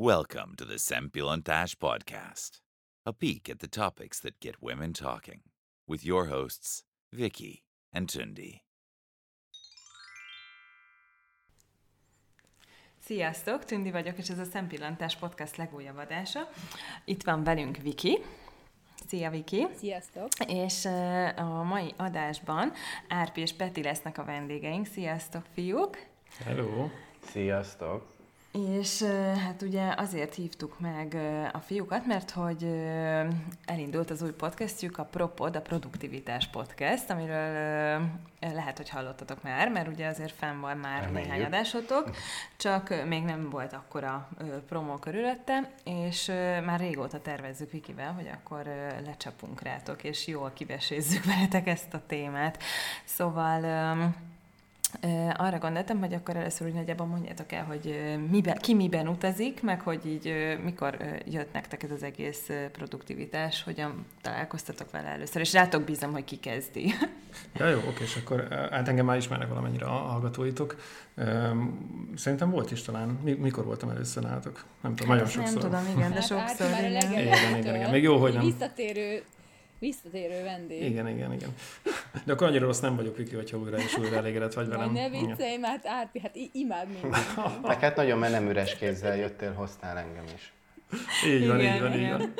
Welcome to the Sempilantash podcast, a peek at the topics that get women talking, with your hosts, Vicky and Tundi. Sziasztok, Tündi vagyok, és ez a Szempillantás Podcast legújabb adása. Itt van velünk Viki. Szia, Viki! Sziasztok! És a mai adásban Árpi és Peti lesznek a vendégeink. Sziasztok, fiúk! Hello! Sziasztok! És hát ugye azért hívtuk meg a fiúkat, mert hogy elindult az új podcastjük, a Propod, a Produktivitás Podcast, amiről lehet, hogy hallottatok már, mert ugye azért fenn van már Reméljük. néhány adásotok, csak még nem volt akkora promó körülötte, és már régóta tervezzük Vikivel, hogy akkor lecsapunk rátok, és jól kivesézzük veletek ezt a témát. Szóval arra gondoltam, hogy akkor először úgy nagyjából mondjátok el, hogy miben, ki miben utazik, meg hogy így mikor jött nektek ez az egész produktivitás, hogyan találkoztatok vele először, és rátok bízom, hogy ki kezdi. Ja, jó, oké, és akkor hát engem már ismernek valamennyire a hallgatóitok. Szerintem volt is talán, mikor voltam először nálatok? Nem tudom, nagyon sokszor. Nem tudom, igen, de hát sokszor. igen. Igen, igen, igen. Még jó, hogy nem. Visszatérő Visszatérő vendég. Igen, igen, igen. De akkor annyira rossz nem vagyok, Viki, hogyha újra és újra elégedett vagy velem. ne viccelj, mert Árpi, hát imád minket. hát nagyon mert nem üres kézzel jöttél, hoztál engem is. Így van, igen, így van, igen. így van.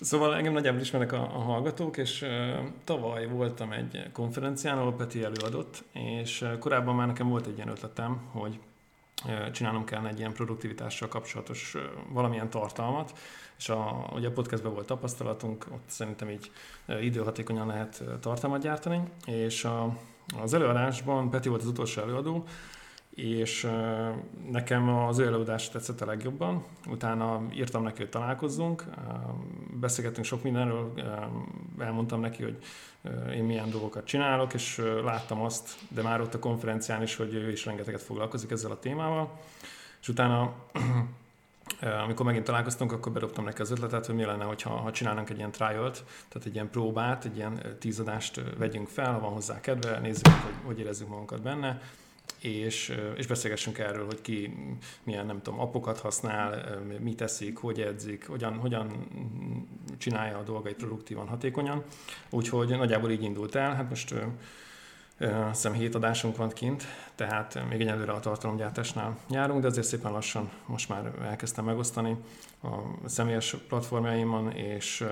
Szóval engem nagyjából ismernek a, a hallgatók, és uh, tavaly voltam egy konferencián, ahol Peti előadott, és uh, korábban már nekem volt egy ilyen ötletem, hogy csinálnom kellene egy ilyen produktivitással kapcsolatos valamilyen tartalmat, és a, ugye a podcastben volt tapasztalatunk, ott szerintem így időhatékonyan lehet tartalmat gyártani, és a, az előadásban Peti volt az utolsó előadó, és nekem az ő előadás tetszett a legjobban. Utána írtam neki, hogy találkozzunk, beszélgettünk sok mindenről, elmondtam neki, hogy én milyen dolgokat csinálok, és láttam azt, de már ott a konferencián is, hogy ő is rengeteget foglalkozik ezzel a témával. És utána amikor megint találkoztunk, akkor bedobtam neki az ötletet, hogy mi lenne, hogyha, ha csinálnánk egy ilyen trialt, tehát egy ilyen próbát, egy ilyen tízadást vegyünk fel, ha van hozzá kedve, nézzük, hogy hogy érezzük magunkat benne, és, és beszélgessünk erről, hogy ki milyen, nem tudom, apokat használ, mit teszik, hogy edzik, hogyan, hogyan csinálja a dolgait produktívan, hatékonyan. Úgyhogy nagyjából így indult el. Hát most azt hiszem hét adásunk van kint, tehát még egyelőre a tartalomgyártásnál járunk, de azért szépen lassan most már elkezdtem megosztani a személyes platformjaimon, és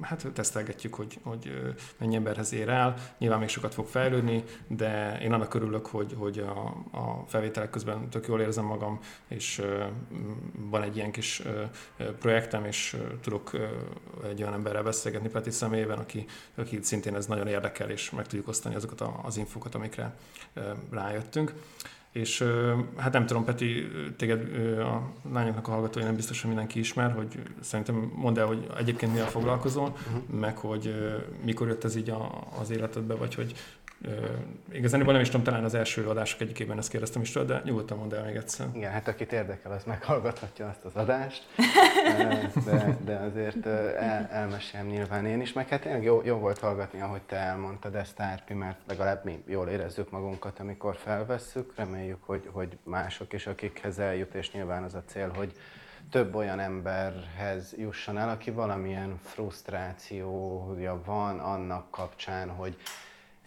hát tesztelgetjük, hogy, hogy mennyi emberhez ér el. Nyilván még sokat fog fejlődni, de én annak örülök, hogy, hogy a, a felvételek közben tök jól érzem magam, és van egy ilyen kis projektem, és tudok egy olyan emberrel beszélgetni Peti személyében, aki, aki szintén ez nagyon érdekel, és meg tudjuk osztani azokat az infokat, amikre rájöttünk. És hát nem tudom, Peti, téged a lányoknak a hallgatói nem biztos, hogy mindenki ismer, hogy szerintem mondd el, hogy egyébként mivel foglalkozol, uh-huh. meg hogy mikor jött ez így az életedbe, vagy hogy igazán nem is tudom, talán az első adások egyikében ezt kérdeztem is tőle, de nyugodtan mondd el még egyszer. Igen, hát akit érdekel, az meghallgathatja azt az adást, de, de azért el, elmesélem nyilván én is, meg hát tényleg jó, jó volt hallgatni, ahogy te elmondtad ezt, Árpi, mert legalább mi jól érezzük magunkat, amikor felvesszük, reméljük, hogy, hogy mások is, akikhez eljut, és nyilván az a cél, hogy több olyan emberhez jusson el, aki valamilyen frusztrációja van annak kapcsán, hogy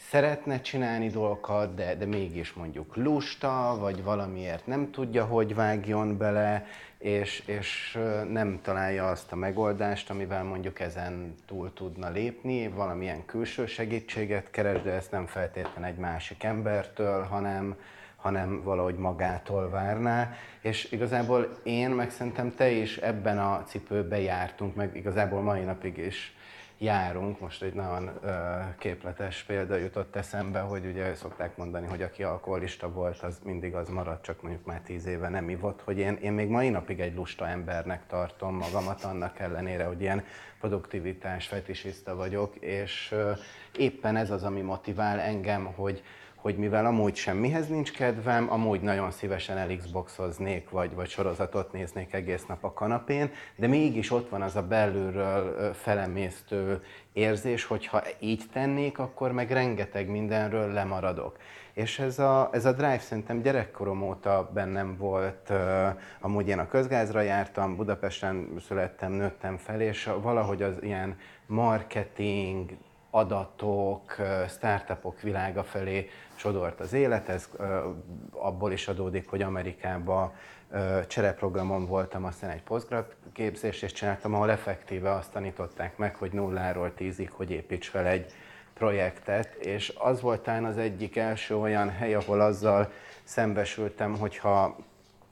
szeretne csinálni dolgokat, de, de mégis mondjuk lusta, vagy valamiért nem tudja, hogy vágjon bele, és, és nem találja azt a megoldást, amivel mondjuk ezen túl tudna lépni, valamilyen külső segítséget keres, de ezt nem feltétlenül egy másik embertől, hanem, hanem valahogy magától várná. És igazából én, meg szerintem te is ebben a cipőbe jártunk, meg igazából mai napig is járunk. Most egy nagyon képletes példa jutott eszembe, hogy ugye szokták mondani, hogy aki alkoholista volt, az mindig az marad, csak mondjuk már tíz éve nem ivott, hogy én, én még mai napig egy lusta embernek tartom magamat, annak ellenére, hogy ilyen produktivitás fetisiszta vagyok, és éppen ez az, ami motivál engem, hogy, hogy mivel amúgy semmihez nincs kedvem, amúgy nagyon szívesen elxboxoznék, vagy, vagy sorozatot néznék egész nap a kanapén, de mégis ott van az a belülről felemésztő érzés, hogy ha így tennék, akkor meg rengeteg mindenről lemaradok. És ez a, ez a drive szerintem gyerekkorom óta bennem volt, amúgy én a közgázra jártam, Budapesten születtem, nőttem fel, és valahogy az ilyen marketing, adatok, startupok világa felé sodort az élet. Ez abból is adódik, hogy Amerikában csereprogramon voltam, aztán egy postgrad képzést és csináltam, ahol effektíve azt tanították meg, hogy nulláról tízig, hogy építs fel egy projektet, és az volt talán az egyik első olyan hely, ahol azzal szembesültem, hogyha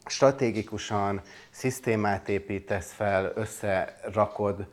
stratégikusan szisztémát építesz fel, összerakod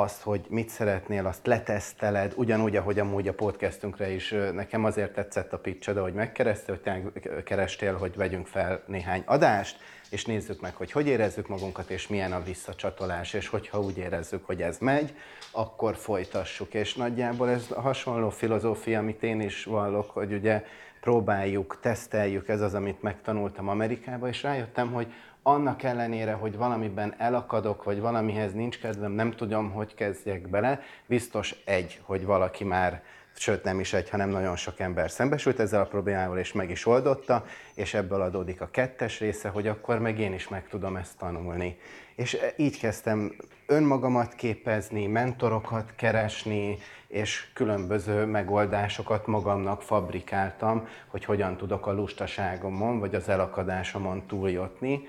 azt, hogy mit szeretnél, azt leteszteled, ugyanúgy, ahogy amúgy a podcastünkre is nekem azért tetszett a pitch de hogy megkerestél, hogy kerestél, hogy vegyünk fel néhány adást, és nézzük meg, hogy hogy érezzük magunkat, és milyen a visszacsatolás, és hogyha úgy érezzük, hogy ez megy, akkor folytassuk. És nagyjából ez a hasonló filozófia, amit én is vallok, hogy ugye próbáljuk, teszteljük, ez az, amit megtanultam Amerikába, és rájöttem, hogy annak ellenére, hogy valamiben elakadok, vagy valamihez nincs kedvem, nem tudom, hogy kezdjek bele, biztos egy, hogy valaki már sőt nem is egy, hanem nagyon sok ember szembesült ezzel a problémával, és meg is oldotta, és ebből adódik a kettes része, hogy akkor meg én is meg tudom ezt tanulni. És így kezdtem önmagamat képezni, mentorokat keresni, és különböző megoldásokat magamnak fabrikáltam, hogy hogyan tudok a lustaságomon, vagy az elakadásomon túljutni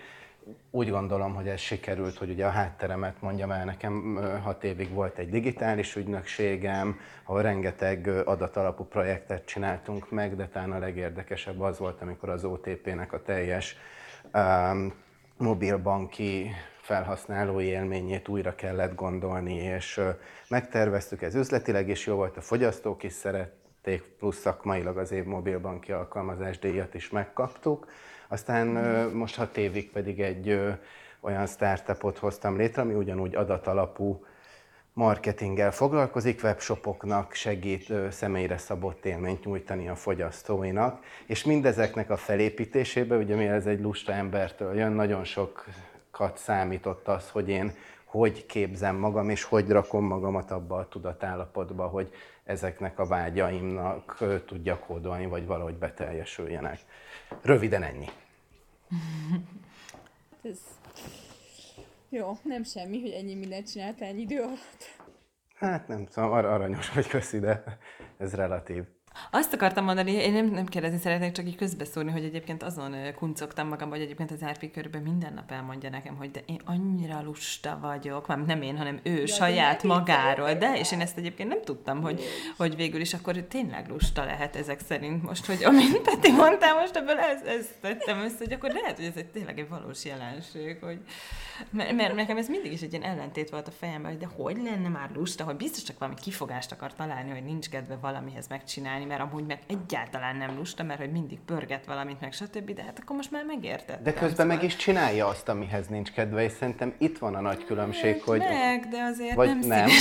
úgy gondolom, hogy ez sikerült, hogy ugye a hátteremet mondjam el, nekem hat évig volt egy digitális ügynökségem, ahol rengeteg adatalapú projektet csináltunk meg, de talán a legérdekesebb az volt, amikor az OTP-nek a teljes um, mobilbanki felhasználói élményét újra kellett gondolni, és uh, megterveztük, ez üzletileg is jó volt, a fogyasztók is szerették, plusz szakmailag az év mobilbanki alkalmazás díjat is megkaptuk. Aztán most hat évig pedig egy olyan startupot hoztam létre, ami ugyanúgy adatalapú marketinggel foglalkozik, webshopoknak segít személyre szabott élményt nyújtani a fogyasztóinak, és mindezeknek a felépítésébe, ugye mivel ez egy lusta embertől jön, nagyon sokat számított az, hogy én hogy képzem magam, és hogy rakom magamat abba a tudatállapotba, hogy ezeknek a vágyaimnak tudjak kódolni, vagy valahogy beteljesüljenek. Röviden ennyi. Ez... Jó, nem semmi, hogy ennyi mindent csináltál ennyi idő alatt. Hát nem tudom, ar- aranyos vagy köszi, de ez relatív. Azt akartam mondani, én nem, nem kérdezni szeretnék, csak így közbeszólni, hogy egyébként azon kuncogtam magam, hogy egyébként az RP körben minden nap elmondja nekem, hogy de én annyira lusta vagyok, már nem én, hanem ő ja, saját magáról, de, és én ezt egyébként nem tudtam, hogy, hogy végül is akkor tényleg lusta lehet ezek szerint most, hogy amint Peti mondtál, most ebből ezt, ezt tettem össze, hogy akkor lehet, hogy ez egy tényleg egy valós jelenség, hogy mert, mert nekem ez mindig is egy ilyen ellentét volt a fejemben, hogy de hogy lenne már lusta, hogy biztos csak valami kifogást akar találni, hogy nincs kedve valamihez megcsinálni, mert amúgy meg egyáltalán nem lusta, mert hogy mindig pörget valamit, meg stb. De hát akkor most már megérted. De közben meg is csinálja azt, amihez nincs kedve, és szerintem itt van a nagy különbség, meg, hogy... Meg, de azért vagy nem, nem.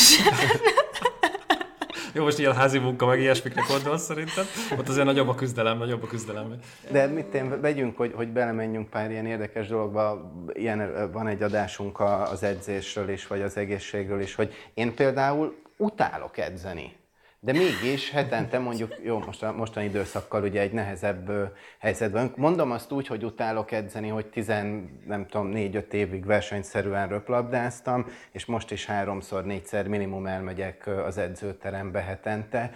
Jó, most ilyen házi munka, meg ilyesmikre gondolsz szerintem. Ott azért nagyobb a küzdelem, nagyobb a küzdelem. De mit én, vegyünk, hogy, hogy belemenjünk pár ilyen érdekes dologba. Ilyen, van egy adásunk az edzésről is, vagy az egészségről is, hogy én például utálok edzeni. De mégis hetente mondjuk, jó, most a mostani időszakkal ugye egy nehezebb helyzetben. Mondom azt úgy, hogy utálok edzeni, hogy tizen, nem tudom, négy-öt évig versenyszerűen röplabdáztam, és most is háromszor, négyszer minimum elmegyek az edzőterembe hetente,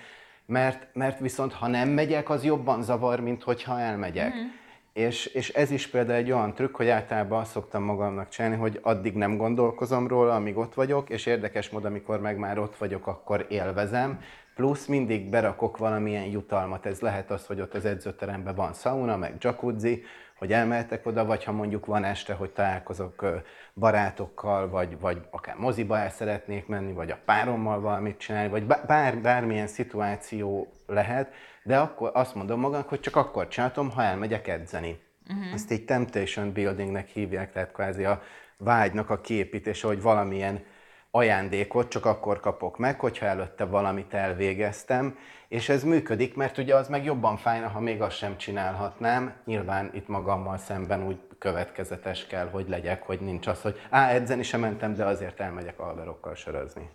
mert, mert viszont ha nem megyek, az jobban zavar, mint hogyha elmegyek. Mm. És, és ez is például egy olyan trükk, hogy általában azt szoktam magamnak csinálni, hogy addig nem gondolkozom róla, amíg ott vagyok, és érdekes mód, amikor meg már ott vagyok, akkor élvezem, plusz mindig berakok valamilyen jutalmat. Ez lehet az, hogy ott az edzőteremben van sauna, meg jacuzzi, hogy elmehetek oda, vagy ha mondjuk van este, hogy találkozok barátokkal, vagy, vagy akár moziba el szeretnék menni, vagy a párommal valamit csinálni, vagy bár, bármilyen szituáció lehet, de akkor azt mondom magamnak, hogy csak akkor csinálom, ha elmegyek edzeni. Uh-huh. Ezt egy temptation buildingnek hívják, tehát kvázi a vágynak a kiépítése, hogy valamilyen ajándékot csak akkor kapok meg, hogyha előtte valamit elvégeztem, és ez működik, mert ugye az meg jobban fájna, ha még azt sem csinálhatnám. Nyilván itt magammal szemben úgy következetes kell, hogy legyek, hogy nincs az, hogy á, edzeni sem mentem, de azért elmegyek alverokkal sörözni.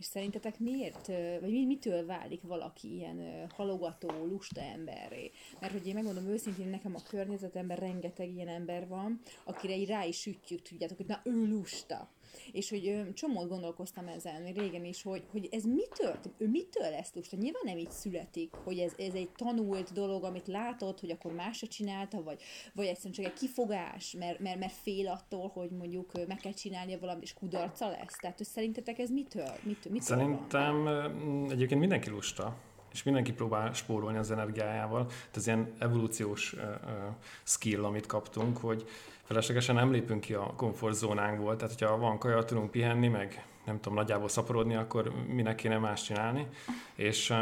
És szerintetek miért, vagy mi, mitől válik valaki ilyen halogató, lusta emberré? Mert hogy én megmondom őszintén, nekem a környezetemben rengeteg ilyen ember van, akire így rá is sütjük, tudjátok, hogy na ő lusta. És hogy csomót gondolkoztam ezen régen is, hogy, hogy ez mitől, ő mitől lesz lusta? Nyilván nem így születik, hogy ez, ez egy tanult dolog, amit látott, hogy akkor másra csinálta, vagy, vagy egyszerűen csak egy kifogás, mert, mert, mert fél attól, hogy mondjuk meg kell csinálnia valamit, és kudarca lesz. Tehát hogy szerintetek ez mitől? mitől, mitől Szerintem van? egyébként mindenki lusta és mindenki próbál spórolni az energiájával. Ez ilyen evolúciós uh, skill, amit kaptunk, hogy feleslegesen nem lépünk ki a komfortzónánkból, tehát hogyha van kaja, tudunk pihenni, meg nem tudom, nagyjából szaporodni, akkor minek kéne más csinálni. És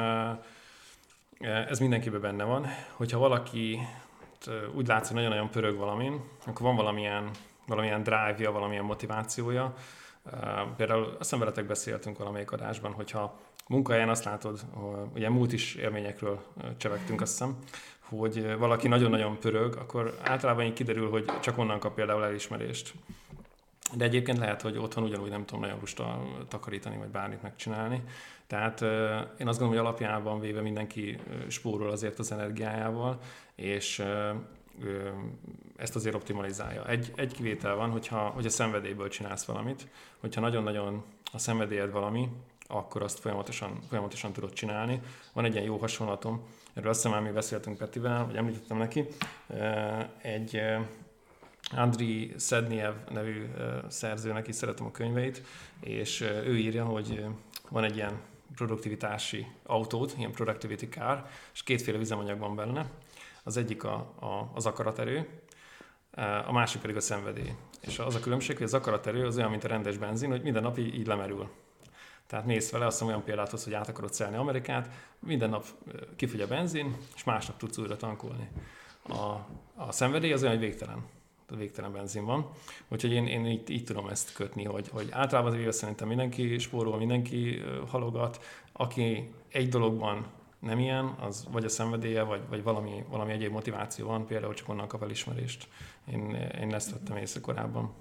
ez mindenkiben benne van. Hogyha valaki úgy látsz, hogy nagyon-nagyon pörög valamin, akkor van valamilyen, valamilyen drive-ja, valamilyen motivációja. Például azt hiszem veletek beszéltünk valamelyik adásban, hogyha munkahelyen azt látod, ugye múlt is élményekről csevegtünk azt hiszem, hogy valaki nagyon-nagyon pörög, akkor általában így kiderül, hogy csak onnan kap például elismerést. De egyébként lehet, hogy otthon ugyanúgy nem tudom nagyon lusta takarítani, vagy bármit megcsinálni. Tehát én azt gondolom, hogy alapjában véve mindenki spórol azért az energiájával, és ezt azért optimalizálja. Egy, egy kivétel van, hogyha, hogy a szenvedélyből csinálsz valamit, hogyha nagyon-nagyon a szenvedélyed valami, akkor azt folyamatosan, folyamatosan tudod csinálni. Van egy ilyen jó hasonlatom, erről azt hiszem már mi beszéltünk Petivel, vagy említettem neki, egy Andri Szedniev nevű szerzőnek is szeretem a könyveit, és ő írja, hogy van egy ilyen produktivitási autót, ilyen productivity car, és kétféle üzemanyag van benne. Az egyik a, a, az akaraterő, a másik pedig a szenvedély. És az a különbség, hogy az akaraterő az olyan, mint a rendes benzin, hogy minden nap így, így lemerül. Tehát mész vele, azt olyan példát hoz, hogy át akarod szelni Amerikát, minden nap kifogy a benzin, és másnap tudsz újra tankolni. A, a szenvedély az olyan, hogy végtelen. Végtelen benzin van. Úgyhogy én, én így, így tudom ezt kötni, hogy, hogy általában az szerintem mindenki spórol, mindenki halogat. Aki egy dologban nem ilyen, az vagy a szenvedélye, vagy, vagy valami, valami egyéb motiváció van, például csak onnan kap elismerést. Én, én ezt vettem észre korábban.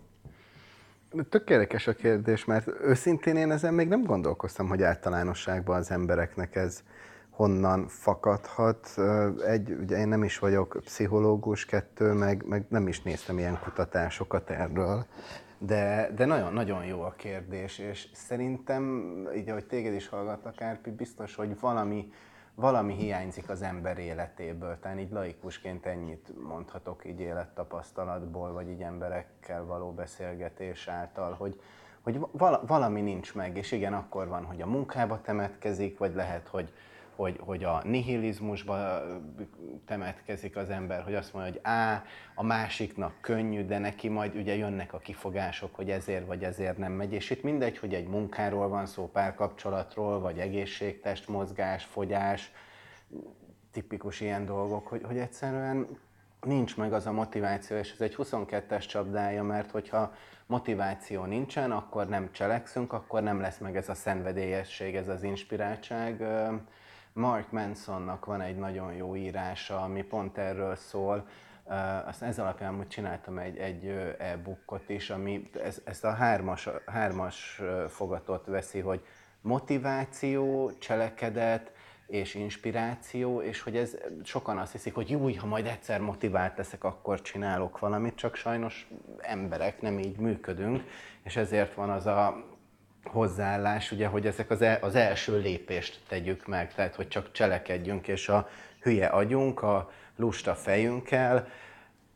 Tök érdekes a kérdés, mert őszintén én ezen még nem gondolkoztam, hogy általánosságban az embereknek ez honnan fakadhat. Egy, ugye én nem is vagyok pszichológus, kettő, meg, meg nem is néztem ilyen kutatásokat erről, de, de nagyon, nagyon jó a kérdés, és szerintem, így ahogy téged is hallgatlak, Árpi, biztos, hogy valami, valami hiányzik az ember életéből. Tehát így laikusként ennyit mondhatok így élettapasztalatból, vagy így emberekkel való beszélgetés által, hogy, hogy valami nincs meg, és igen, akkor van, hogy a munkába temetkezik, vagy lehet, hogy hogy, hogy a nihilizmusba temetkezik az ember, hogy azt mondja, hogy á, a másiknak könnyű, de neki majd ugye jönnek a kifogások, hogy ezért vagy ezért nem megy. És itt mindegy, hogy egy munkáról van szó, párkapcsolatról, vagy egészségtest, mozgás, fogyás, tipikus ilyen dolgok, hogy, hogy egyszerűen nincs meg az a motiváció, és ez egy 22-es csapdája, mert hogyha motiváció nincsen, akkor nem cselekszünk, akkor nem lesz meg ez a szenvedélyesség, ez az inspiráltság Mark Mansonnak van egy nagyon jó írása, ami pont erről szól, azt ez alapján hogy csináltam egy, egy e-bookot is, ami ez, ezt a hármas, hármas fogatot veszi, hogy motiváció, cselekedet és inspiráció, és hogy ez sokan azt hiszik, hogy jó, ha majd egyszer motivált leszek, akkor csinálok valamit, csak sajnos emberek nem így működünk, és ezért van az a hozzáállás, ugye, hogy ezek az, el, az első lépést tegyük meg, tehát hogy csak cselekedjünk, és a hülye agyunk, a lusta fejünkkel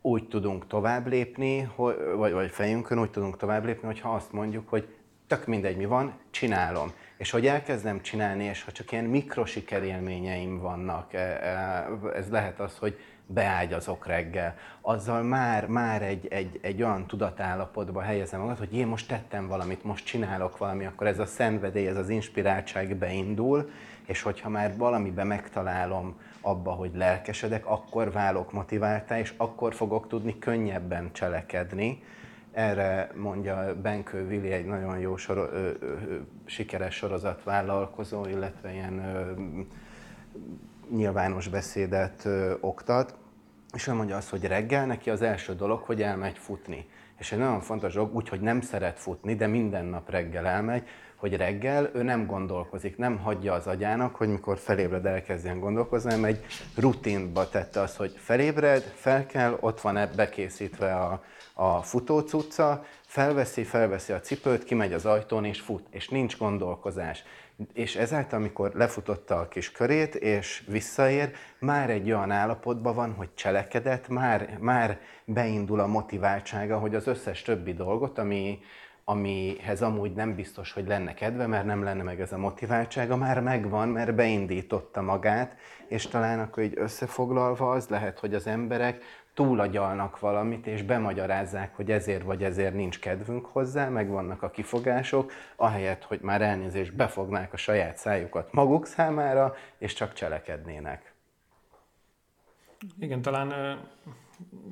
úgy tudunk tovább lépni, vagy, vagy fejünkön úgy tudunk tovább lépni, hogyha azt mondjuk, hogy tök mindegy mi van, csinálom. És hogy elkezdem csinálni, és ha csak ilyen mikrosikerélményeim vannak, e, e, ez lehet az, hogy beágyazok reggel, azzal már, már egy, egy, egy olyan tudatállapotba helyezem magad, hogy én most tettem valamit, most csinálok valami, akkor ez a szenvedély, ez az inspiráltság beindul, és hogyha már valamiben megtalálom abba, hogy lelkesedek, akkor válok motiváltá, és akkor fogok tudni könnyebben cselekedni. Erre mondja Benkő Vili egy nagyon jó sor, ö, ö, sikeres sorozatvállalkozó, illetve ilyen ö, nyilvános beszédet ö, oktat, és ő mondja azt, hogy reggel neki az első dolog, hogy elmegy futni. És egy nagyon fontos dolog, úgyhogy nem szeret futni, de minden nap reggel elmegy, hogy reggel ő nem gondolkozik, nem hagyja az agyának, hogy mikor felébred elkezdjen gondolkozni, hanem egy rutinba tette azt, hogy felébred, fel kell, ott van bekészítve a, a futócucca, felveszi, felveszi a cipőt, kimegy az ajtón és fut, és nincs gondolkozás. És ezáltal, amikor lefutotta a kis körét, és visszaér, már egy olyan állapotban van, hogy cselekedett, már, már beindul a motiváltsága, hogy az összes többi dolgot, ami, amihez amúgy nem biztos, hogy lenne kedve, mert nem lenne meg ez a motiváltsága, már megvan, mert beindította magát, és talán akkor így összefoglalva az lehet, hogy az emberek túlagyalnak valamit, és bemagyarázzák, hogy ezért vagy ezért nincs kedvünk hozzá, meg vannak a kifogások, ahelyett, hogy már elnézést befognák a saját szájukat maguk számára, és csak cselekednének. Igen, talán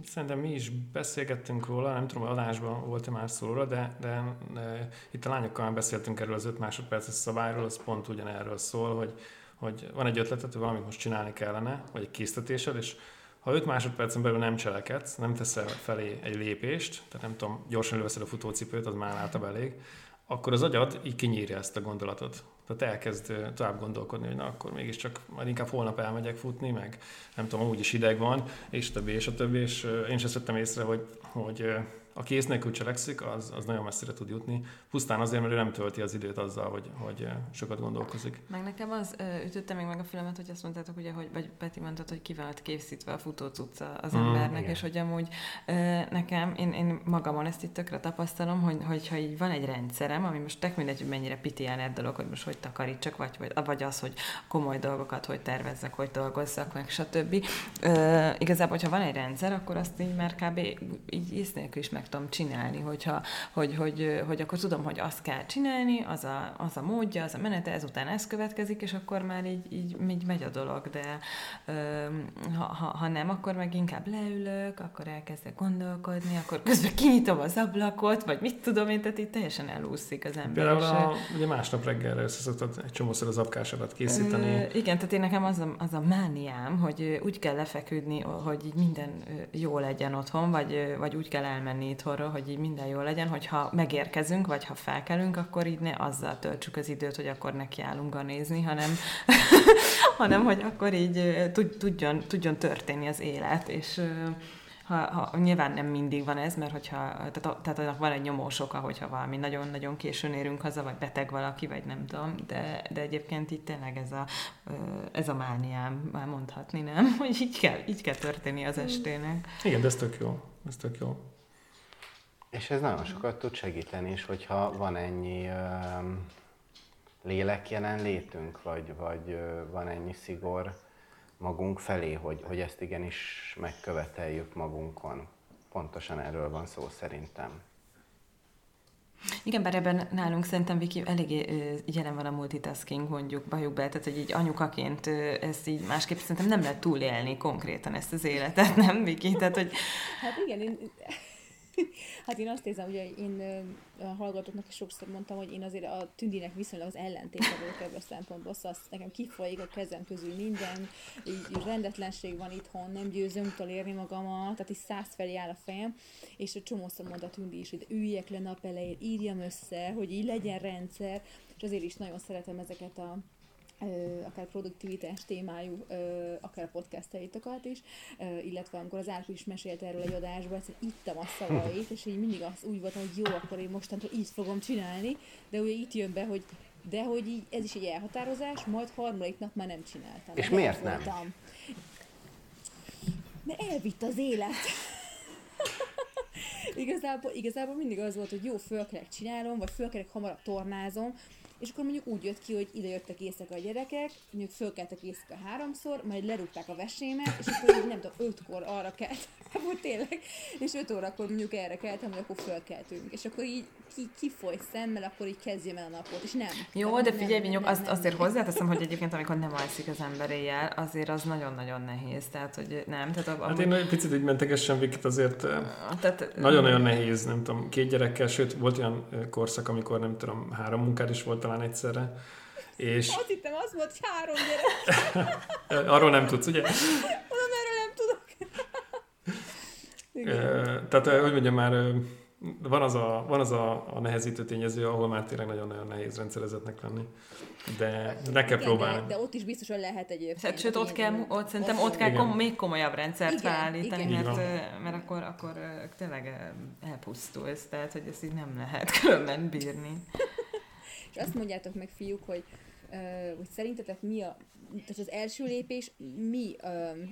szerintem mi is beszélgettünk róla, nem tudom, adásban volt-e már szó róla, de, de, de itt a lányokkal már beszéltünk erről az 5 másodperces szabályról, az pont ugyanerről szól, hogy, hogy van egy ötleted, hogy valamit most csinálni kellene, vagy egy készítésed, és ha 5 másodpercen belül nem cselekedsz, nem teszel felé egy lépést, tehát nem tudom, gyorsan előveszed a futócipőt, az már általában elég, akkor az agyad így kinyírja ezt a gondolatot. Tehát elkezd tovább gondolkodni, hogy na akkor mégiscsak majd inkább holnap elmegyek futni, meg nem tudom, úgy is ideg van, és többi, és a többi, és én is ezt vettem észre, hogy, hogy aki ész nélkül cselekszik, az, az nagyon messzire tud jutni. Pusztán azért, mert ő nem tölti az időt azzal, hogy, hogy sokat gondolkozik. Meg nekem az ütötte még meg a filmet, hogy azt mondtátok, ugye, hogy, vagy Peti mondtad, hogy ki készítve a futócucca az mm, embernek, igen. és hogy amúgy nekem, én, én magamon ezt itt tökre tapasztalom, hogy, hogyha így van egy rendszerem, ami most tek mindegy, hogy mennyire pitián dolog, hogy most hogy takarítsak, vagy, vagy, vagy az, hogy komoly dolgokat hogy tervezzek, hogy dolgozzak, meg stb. Uh, igazából, hogyha van egy rendszer, akkor azt így már kb. így ész nélkül is meg tudom csinálni, hogyha, hogy, hogy, hogy akkor tudom, hogy azt kell csinálni, az a, az a módja, az a menete, ezután ez következik, és akkor már így, így, így megy a dolog, de ha, ha, ha nem, akkor meg inkább leülök, akkor elkezdek gondolkodni, akkor közben kinyitom az ablakot, vagy mit tudom én, tehát itt teljesen elúszik az ember. Például a, ugye másnap reggelre összeszoktad egy csomószor az apkásodat készíteni. Ö, igen, tehát én nekem az a, az a mániám, hogy úgy kell lefeküdni, hogy így minden jó legyen otthon, vagy, vagy úgy kell elmenni itthonról, hogy így minden jó legyen, hogyha megérkezünk, vagy ha felkelünk, akkor így ne azzal töltsük az időt, hogy akkor nekiállunk nézni, hanem, hanem hogy akkor így tudjon, tudjon történni az élet, és ha, ha, nyilván nem mindig van ez, mert hogyha, tehát, tehát annak van egy nyomós oka, hogyha valami nagyon-nagyon későn érünk haza, vagy beteg valaki, vagy nem tudom, de, de egyébként itt tényleg ez a, ez a mániám, már mondhatni, nem? Hogy így kell, így kell történni az estének. Igen, de ez tök jó. Ez tök jó. És ez nagyon sokat tud segíteni is, hogyha van ennyi lélek jelenlétünk, vagy, vagy van ennyi szigor magunk felé, hogy, hogy ezt igenis megköveteljük magunkon. Pontosan erről van szó szerintem. Igen, bár ebben nálunk szerintem Viki eléggé jelen van a multitasking, mondjuk bajuk be, tehát hogy így anyukaként ezt így másképp szerintem nem lehet túlélni konkrétan ezt az életet, nem Viki? Tehát, hogy... Hát igen, én hát én azt érzem, hogy én a hallgatóknak is sokszor mondtam, hogy én azért a tündinek viszonylag az ellentéte vagyok ebből a szempontból, szóval azt nekem kifolyik a kezem közül minden, így, rendetlenség van itthon, nem győzöm utolérni magamat, tehát így száz felé áll a fejem, és a csomószor mond a tündi is, hogy üljek le nap elején, írjam össze, hogy így legyen rendszer, és azért is nagyon szeretem ezeket a akár produktivitás témájú, akár a podcasteitokat is, illetve amikor az Árpi is mesélt erről egy adásban, egyszerűen ittam a szavait, és így mindig az úgy volt, hogy jó, akkor én mostantól így fogom csinálni, de ugye itt jön be, hogy de hogy így, ez is egy elhatározás, majd harmadik nap már nem csináltam. És miért nem? Voltam. Mert elvitt az élet. igazából, igazából mindig az volt, hogy jó, fölkerek csinálom, vagy fölkerek hamarabb tornázom, és akkor mondjuk úgy jött ki, hogy ide jöttek éjszaka a gyerekek, mondjuk fölkeltek éjszaka háromszor, majd lerúgták a vesémet, és akkor így nem tudom, ötkor arra kelt, akkor tényleg, és öt órakor mondjuk erre keltem, hogy akkor fölkeltünk, és akkor így ki, kifoly szemmel, akkor így kezdjem el a napot, és nem. Jó, de, de figyelj, Vinyok, azt, nem, azért nem. hozzáteszem, hogy egyébként amikor nem alszik az ember éjjel, azért az nagyon-nagyon nehéz, tehát hogy nem. Tehát a, hát én egy picit így mentegesen Vikit azért tehát, nagyon-nagyon nehéz, nem tudom, két gyerekkel, sőt, volt olyan korszak, amikor nem tudom, három munkád is volt talán egyszerre. És... Azt hittem, az volt, hogy három gyerek. Arról nem tudsz, ugye? Mondom, erről nem tudok. tehát, hogy mondjam már, van az a, van az a, a nehezítő tényező, ahol már tényleg nagyon-nagyon nehéz rendszerezetnek lenni. De, ne kell Igen, próbálni. De, de, ott is biztosan lehet egyébként. Hát, sőt, ott, kell, ott szerintem ott kell kom- még komolyabb rendszert igen, felállítani, igen. mert, mert akkor, akkor tényleg elpusztulsz, tehát hogy ezt így nem lehet különben bírni. És azt mondjátok meg, fiúk, hogy, hogy szerintetek mi a tehát az első lépés mi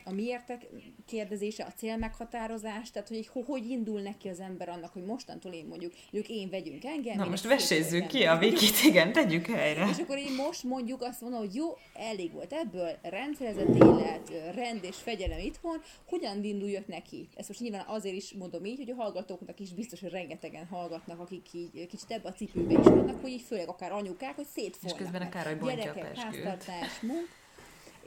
a miértek kérdezése, a cél meghatározás, tehát hogy hogy indul neki az ember annak, hogy mostantól én mondjuk, ők én vegyünk engem. Na most vesézzük ki a vikit, igen, tegyük helyre. És akkor én most mondjuk azt mondom, hogy jó, elég volt ebből, rendszerezett élet, rend és fegyelem itthon, hogyan induljak neki? Ezt most nyilván azért is mondom így, hogy a hallgatóknak is biztos, hogy rengetegen hallgatnak, akik így kicsit ebbe a cipőbe is vannak, hogy így főleg akár anyukák, hogy szétfolnak. És közben a Károly bontja a háztartás, munk,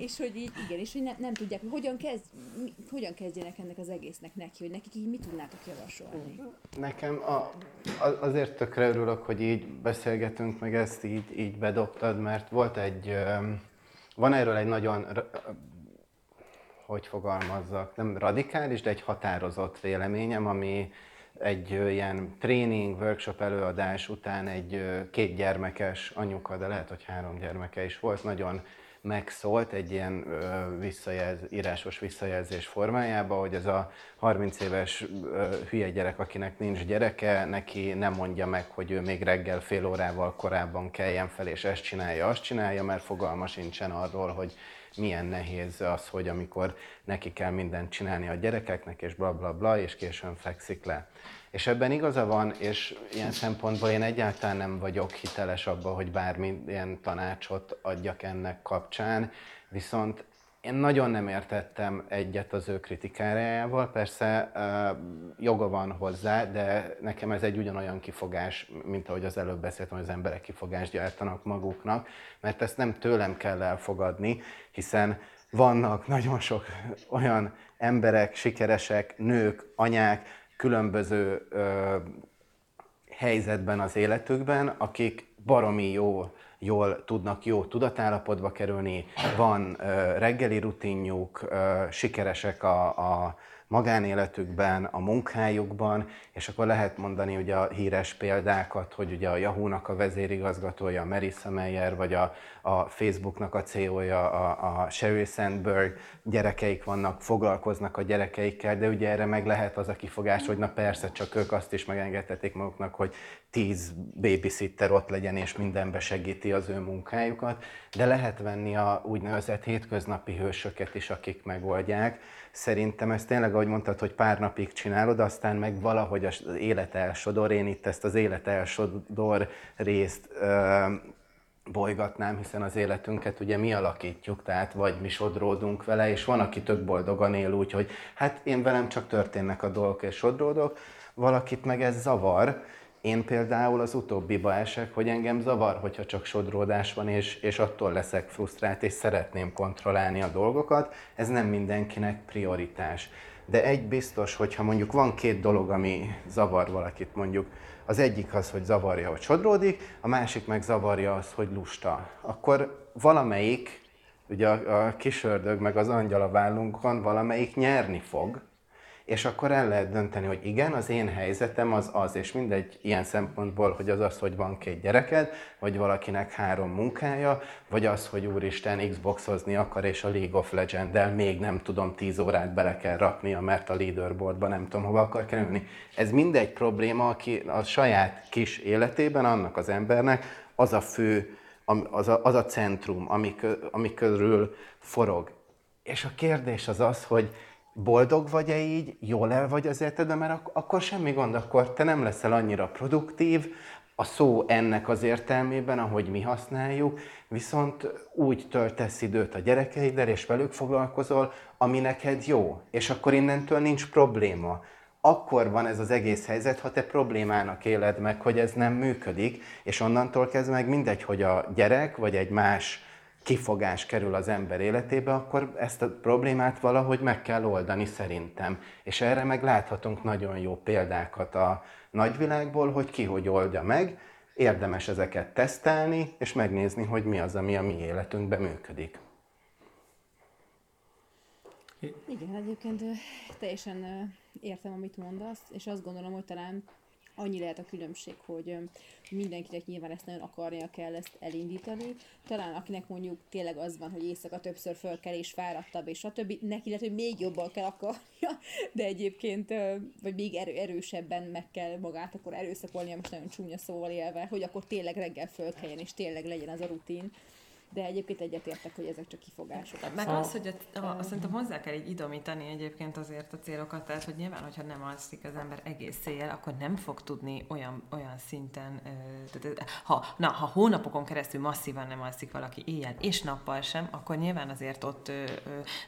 és hogy így, igen, és hogy ne, nem tudják, hogy hogyan, kezd, mi, hogyan kezdjenek ennek az egésznek neki, hogy nekik így mit tudnátok javasolni? Nekem a, azért tökre örülök, hogy így beszélgetünk, meg ezt így, így bedobtad, mert volt egy, van erről egy nagyon, hogy fogalmazzak, nem radikális, de egy határozott véleményem, ami egy ilyen tréning, workshop előadás után egy két gyermekes anyuka, de lehet, hogy három gyermeke is volt, nagyon megszólt egy ilyen visszajelz, írásos visszajelzés formájába, hogy ez a 30 éves hülye gyerek, akinek nincs gyereke, neki nem mondja meg, hogy ő még reggel fél órával korábban keljen fel, és ezt csinálja, azt csinálja, mert fogalma sincsen arról, hogy milyen nehéz az, hogy amikor neki kell mindent csinálni a gyerekeknek, és bla bla bla, és későn fekszik le. És ebben igaza van, és ilyen szempontból én egyáltalán nem vagyok hiteles abban, hogy bármilyen tanácsot adjak ennek kapcsán, viszont én nagyon nem értettem egyet az ő kritikájával, persze joga van hozzá, de nekem ez egy ugyanolyan kifogás, mint ahogy az előbb beszéltem, hogy az emberek kifogást gyártanak maguknak, mert ezt nem tőlem kell elfogadni, hiszen vannak nagyon sok olyan emberek, sikeresek, nők, anyák, különböző ö, helyzetben az életükben, akik baromi jó, jól tudnak jó tudatállapotba kerülni, van reggeli rutinjuk, sikeresek a, a magánéletükben, a munkájukban, és akkor lehet mondani ugye a híres példákat, hogy ugye a Yahoo-nak a vezérigazgatója, Marissa Meyer, vagy a, a Facebooknak a CEO-ja, a, a Sheryl Sandberg, gyerekeik vannak, foglalkoznak a gyerekeikkel, de ugye erre meg lehet az a kifogás, hogy na persze, csak ők azt is megengedhetik maguknak, hogy tíz babysitter ott legyen, és mindenbe segíti az ő munkájukat, de lehet venni a úgynevezett hétköznapi hősöket is, akik megoldják, Szerintem ez tényleg, ahogy mondtad, hogy pár napig csinálod, aztán meg valahogy az élet elsodor. Én itt ezt az élet elsodor részt ö, bolygatnám, hiszen az életünket ugye mi alakítjuk, tehát vagy mi sodródunk vele, és van, aki tök boldogan él úgy, hogy hát én velem csak történnek a dolgok, és sodródok, valakit meg ez zavar, én például az utóbbiba esek, hogy engem zavar, hogyha csak sodródás van, és, és attól leszek frusztrált, és szeretném kontrollálni a dolgokat. Ez nem mindenkinek prioritás. De egy biztos, hogyha mondjuk van két dolog, ami zavar valakit, mondjuk az egyik az, hogy zavarja, hogy sodródik, a másik meg zavarja az, hogy lusta. Akkor valamelyik, ugye a, a kisördög meg az angyal a vállunkon, valamelyik nyerni fog, és akkor el lehet dönteni, hogy igen, az én helyzetem az az, és mindegy ilyen szempontból, hogy az az, hogy van két gyereked, vagy valakinek három munkája, vagy az, hogy úristen Xboxozni akar, és a League of Legends-del még nem tudom, tíz órát bele kell raknia, mert a leaderboardba nem tudom, hova akar kerülni. Ez mindegy probléma, aki a saját kis életében annak az embernek az a fő, az a, az a centrum, ami körül forog. És a kérdés az az, hogy boldog vagy-e így, jól el vagy az életedben, mert ak- akkor semmi gond, akkor te nem leszel annyira produktív, a szó ennek az értelmében, ahogy mi használjuk, viszont úgy töltesz időt a gyerekeiddel, és velük foglalkozol, ami neked jó, és akkor innentől nincs probléma. Akkor van ez az egész helyzet, ha te problémának éled meg, hogy ez nem működik, és onnantól kezdve meg mindegy, hogy a gyerek, vagy egy más kifogás kerül az ember életébe, akkor ezt a problémát valahogy meg kell oldani szerintem. És erre meg láthatunk nagyon jó példákat a nagyvilágból, hogy ki hogy oldja meg. Érdemes ezeket tesztelni, és megnézni, hogy mi az, ami a mi életünkben működik. Igen, egyébként teljesen értem, amit mondasz, és azt gondolom, hogy talán annyi lehet a különbség, hogy mindenkinek nyilván ezt nagyon akarnia kell ezt elindítani. Talán akinek mondjuk tényleg az van, hogy éjszaka többször föl kell és fáradtabb, és stb. Neki lehet, hogy még jobban kell akarja, de egyébként, vagy még erő, erősebben meg kell magát akkor erőszakolnia, most nagyon csúnya szóval élve, hogy akkor tényleg reggel föl kelljen, és tényleg legyen az a rutin de egyébként egyetértek, hogy ezek csak kifogások. Meg az, hogy a, a, a, szerintem hozzá kell így idomítani egyébként azért a célokat, tehát hogy nyilván, hogyha nem alszik az ember egész éjjel, akkor nem fog tudni olyan, olyan szinten, ha, na, ha hónapokon keresztül masszívan nem alszik valaki éjjel és nappal sem, akkor nyilván azért ott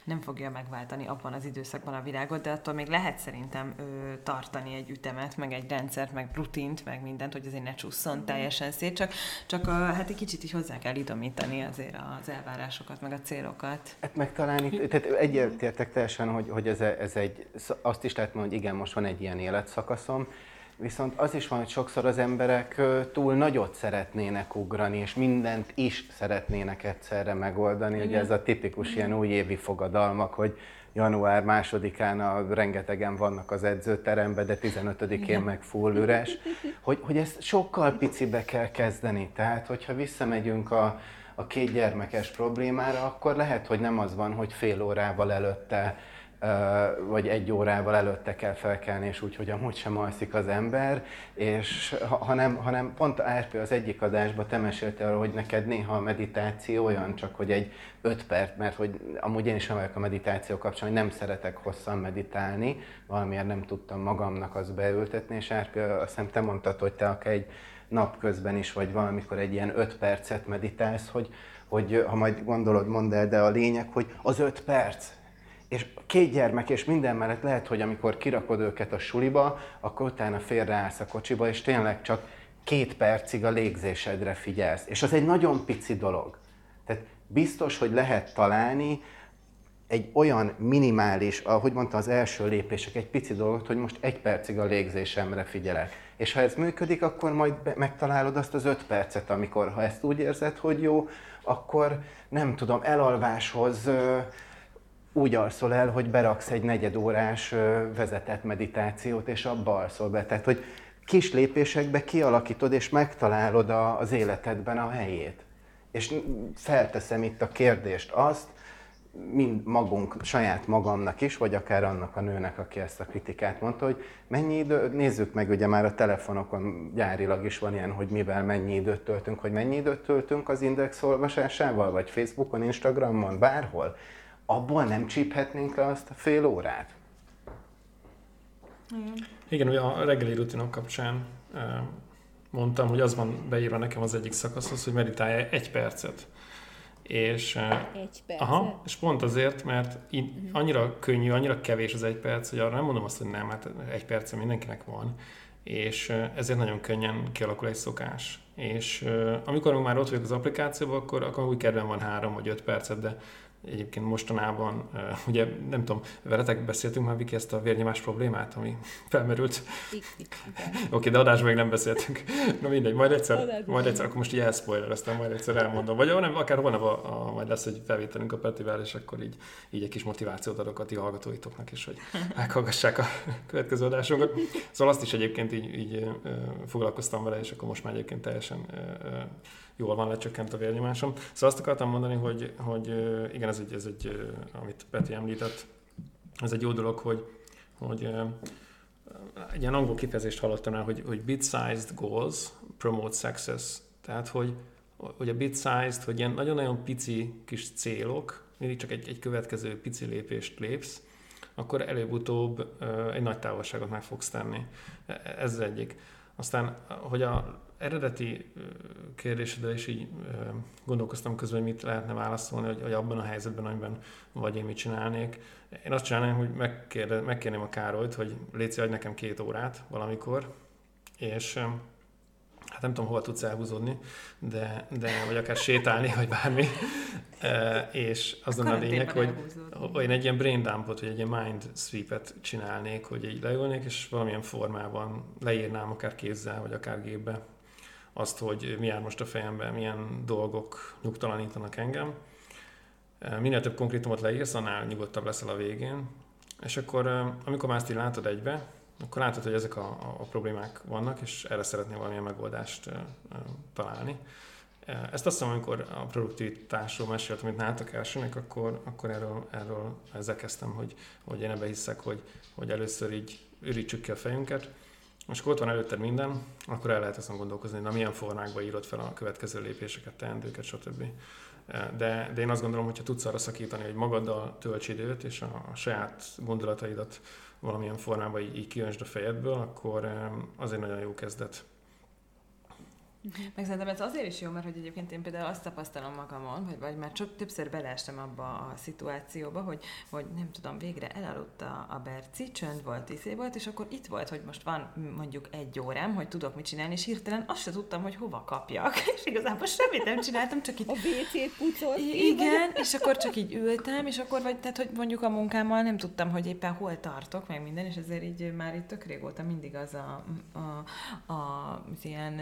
nem fogja megváltani abban az időszakban a világot, de attól még lehet szerintem tartani egy ütemet, meg egy rendszert, meg rutint, meg mindent, hogy azért ne csusszon teljesen szét, csak, csak hát egy kicsit is hozzá kell idomítani azért az elvárásokat, meg a célokat. Hát meg talán itt, tehát egyetértek teljesen, hogy, hogy ez, ez egy, azt is lehet mondani, hogy igen, most van egy ilyen életszakaszom, Viszont az is van, hogy sokszor az emberek túl nagyot szeretnének ugrani, és mindent is szeretnének egyszerre megoldani. Igen. Ugye ez a tipikus ilyen újévi fogadalmak, hogy január másodikán a rengetegen vannak az edzőteremben, de 15-én meg full üres. Hogy, hogy ezt sokkal picibe kell kezdeni. Tehát, hogyha visszamegyünk a, a két gyermekes problémára, akkor lehet, hogy nem az van, hogy fél órával előtte vagy egy órával előtte kell felkelni, és úgy, hogy amúgy sem alszik az ember, és hanem, hanem pont a RP az egyik adásban te meséltél arról, hogy neked néha a meditáció olyan csak, hogy egy öt perc, mert hogy amúgy én is vagyok a meditáció kapcsán, hogy nem szeretek hosszan meditálni, valamiért nem tudtam magamnak azt beültetni, és RP azt hiszem te mondtad, hogy te akár egy napközben is, vagy valamikor egy ilyen öt percet meditálsz, hogy, hogy ha majd gondolod, mondd el, de a lényeg, hogy az öt perc, és két gyermek és minden mellett lehet, hogy amikor kirakod őket a suliba, akkor utána félreállsz a kocsiba, és tényleg csak két percig a légzésedre figyelsz. És az egy nagyon pici dolog. Tehát biztos, hogy lehet találni egy olyan minimális, ahogy mondta, az első lépések, egy pici dolgot, hogy most egy percig a légzésemre figyelek. És ha ez működik, akkor majd megtalálod azt az öt percet, amikor, ha ezt úgy érzed, hogy jó, akkor nem tudom, elalváshoz úgy alszol el, hogy beraksz egy negyedórás vezetett meditációt, és abba alszol be. Tehát, hogy kis lépésekbe kialakítod, és megtalálod az életedben a helyét. És felteszem itt a kérdést, azt, mind magunk, saját magamnak is, vagy akár annak a nőnek, aki ezt a kritikát mondta, hogy mennyi idő, nézzük meg, ugye már a telefonokon gyárilag is van ilyen, hogy mivel mennyi időt töltünk, hogy mennyi időt töltünk az index olvasásával, vagy Facebookon, Instagramon, bárhol. Abból nem csíphetnénk le azt a fél órát? Igen, Igen ugye a reggeli rutinok kapcsán mondtam, hogy az van beírva nekem az egyik szakaszhoz, hogy meditálj egy percet. És, egy perc. Aha, és pont azért, mert így uh-huh. annyira könnyű, annyira kevés az egy perc, hogy arra nem mondom azt, hogy nem, hát egy perc mindenkinek van, és ezért nagyon könnyen kialakul egy szokás. És amikor már ott vagyok az applikációban, akkor, akkor úgy kedvem van három vagy öt percet, de Egyébként mostanában, ugye nem tudom, veletek beszéltünk már Viki ezt a vérnyomás problémát, ami felmerült. Oké, okay, de adásban még nem beszéltünk. Na mindegy, majd egyszer, majd egyszer, akkor most így aztán majd egyszer elmondom. Vagy nem, akár holnap a, a, majd lesz egy felvételünk a Petivel, és akkor így, így egy kis motivációt adok a ti hallgatóitoknak is, hogy meghallgassák a következő adásunkat. Szóval azt is egyébként így, így foglalkoztam vele, és akkor most már egyébként teljesen jól van, lecsökkent a vérnyomásom. Szóval azt akartam mondani, hogy, hogy igen, ez egy, ez egy, amit Peti említett, ez egy jó dolog, hogy, hogy egy ilyen angol kifejezést hallottam el, hogy, hogy bit-sized goals promote success. Tehát, hogy, hogy a bit-sized, hogy ilyen nagyon-nagyon pici kis célok, mindig csak egy, egy következő pici lépést lépsz, akkor előbb-utóbb egy nagy távolságot meg fogsz tenni. E, ez az egyik. Aztán, hogy a eredeti kérdésedre is így gondolkoztam közben, hogy mit lehetne válaszolni, hogy, hogy abban a helyzetben, amiben vagy én mit csinálnék. Én azt csinálnám, hogy megkérde, megkérném a Károlyt, hogy légy adj nekem két órát valamikor, és hát nem tudom, hol tudsz elhúzódni, de, de vagy akár sétálni, vagy bármi. E, és az a lényeg, hogy, hogy én egy ilyen brain dumpot, vagy egy ilyen mind sweep-et csinálnék, hogy így leülnék, és valamilyen formában leírnám akár kézzel, vagy akár gépbe azt, hogy mi jár most a fejemben, milyen dolgok nyugtalanítanak engem. Minél több konkrétumot leírsz, annál nyugodtabb leszel a végén. És akkor, amikor már ezt így látod egybe, akkor látod, hogy ezek a, a, problémák vannak, és erre szeretnél valamilyen megoldást találni. Ezt azt hiszem, amikor a produktivitásról meséltem, amit nálatok elsőnek, akkor, akkor erről, erről ezzel kezdtem, hogy, hogy én ebbe hiszek, hogy, hogy először így ürítsük ki a fejünket, és akkor ott van előtted minden, akkor el lehet azon gondolkozni, na milyen formákba írod fel a következő lépéseket, teendőket, stb. De, de én azt gondolom, hogy ha tudsz arra szakítani, hogy magaddal tölts időt, és a, a saját gondolataidat valamilyen formában így, így kiöntsd a fejedből, akkor az egy nagyon jó kezdet. Meg szerintem ez azért is jó, mert hogy egyébként én például azt tapasztalom magamon, hogy vagy már csak többször beleestem abba a szituációba, hogy, hogy nem tudom, végre elaludt a, a Berci, csönd volt, iszé volt, és akkor itt volt, hogy most van mondjuk egy órám, hogy tudok mit csinálni, és hirtelen azt se tudtam, hogy hova kapjak. És igazából semmit nem csináltam, csak itt... A WC-t pucolt. Igen, és akkor csak így ültem, és akkor vagy, tehát, hogy mondjuk a munkámmal nem tudtam, hogy éppen hol tartok, meg minden, és ezért így már itt tök régóta mindig az a, a, a, az ilyen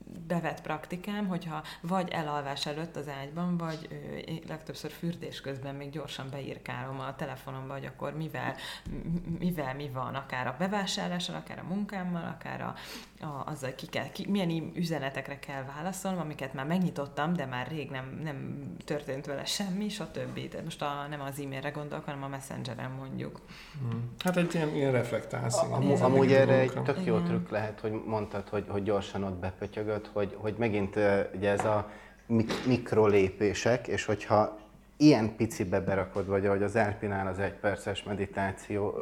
bevett praktikám, hogyha vagy elalvás előtt az ágyban, vagy ö, legtöbbször fürdés közben még gyorsan beírkálom a telefonomba, hogy akkor mivel, mivel mi van, akár a bevásárlással, akár a munkámmal, akár a, a, azzal, ki kell, ki, milyen üzenetekre kell válaszolnom, amiket már megnyitottam, de már rég nem, nem történt vele semmi, stb. De most a, nem az e-mailre gondolok, hanem a messengeren mondjuk. Hmm. Hát egy ilyen, ilyen reflektálsz. Am, amúgy erre egy tök jó trükk lehet, hogy mondtad, hogy, hogy gyorsan ott bepötyögöd, hogy, hogy megint ugye ez a mik- mikrolépések, és hogyha ilyen picibe berakod, vagy ahogy az Erpinál az egyperces meditáció,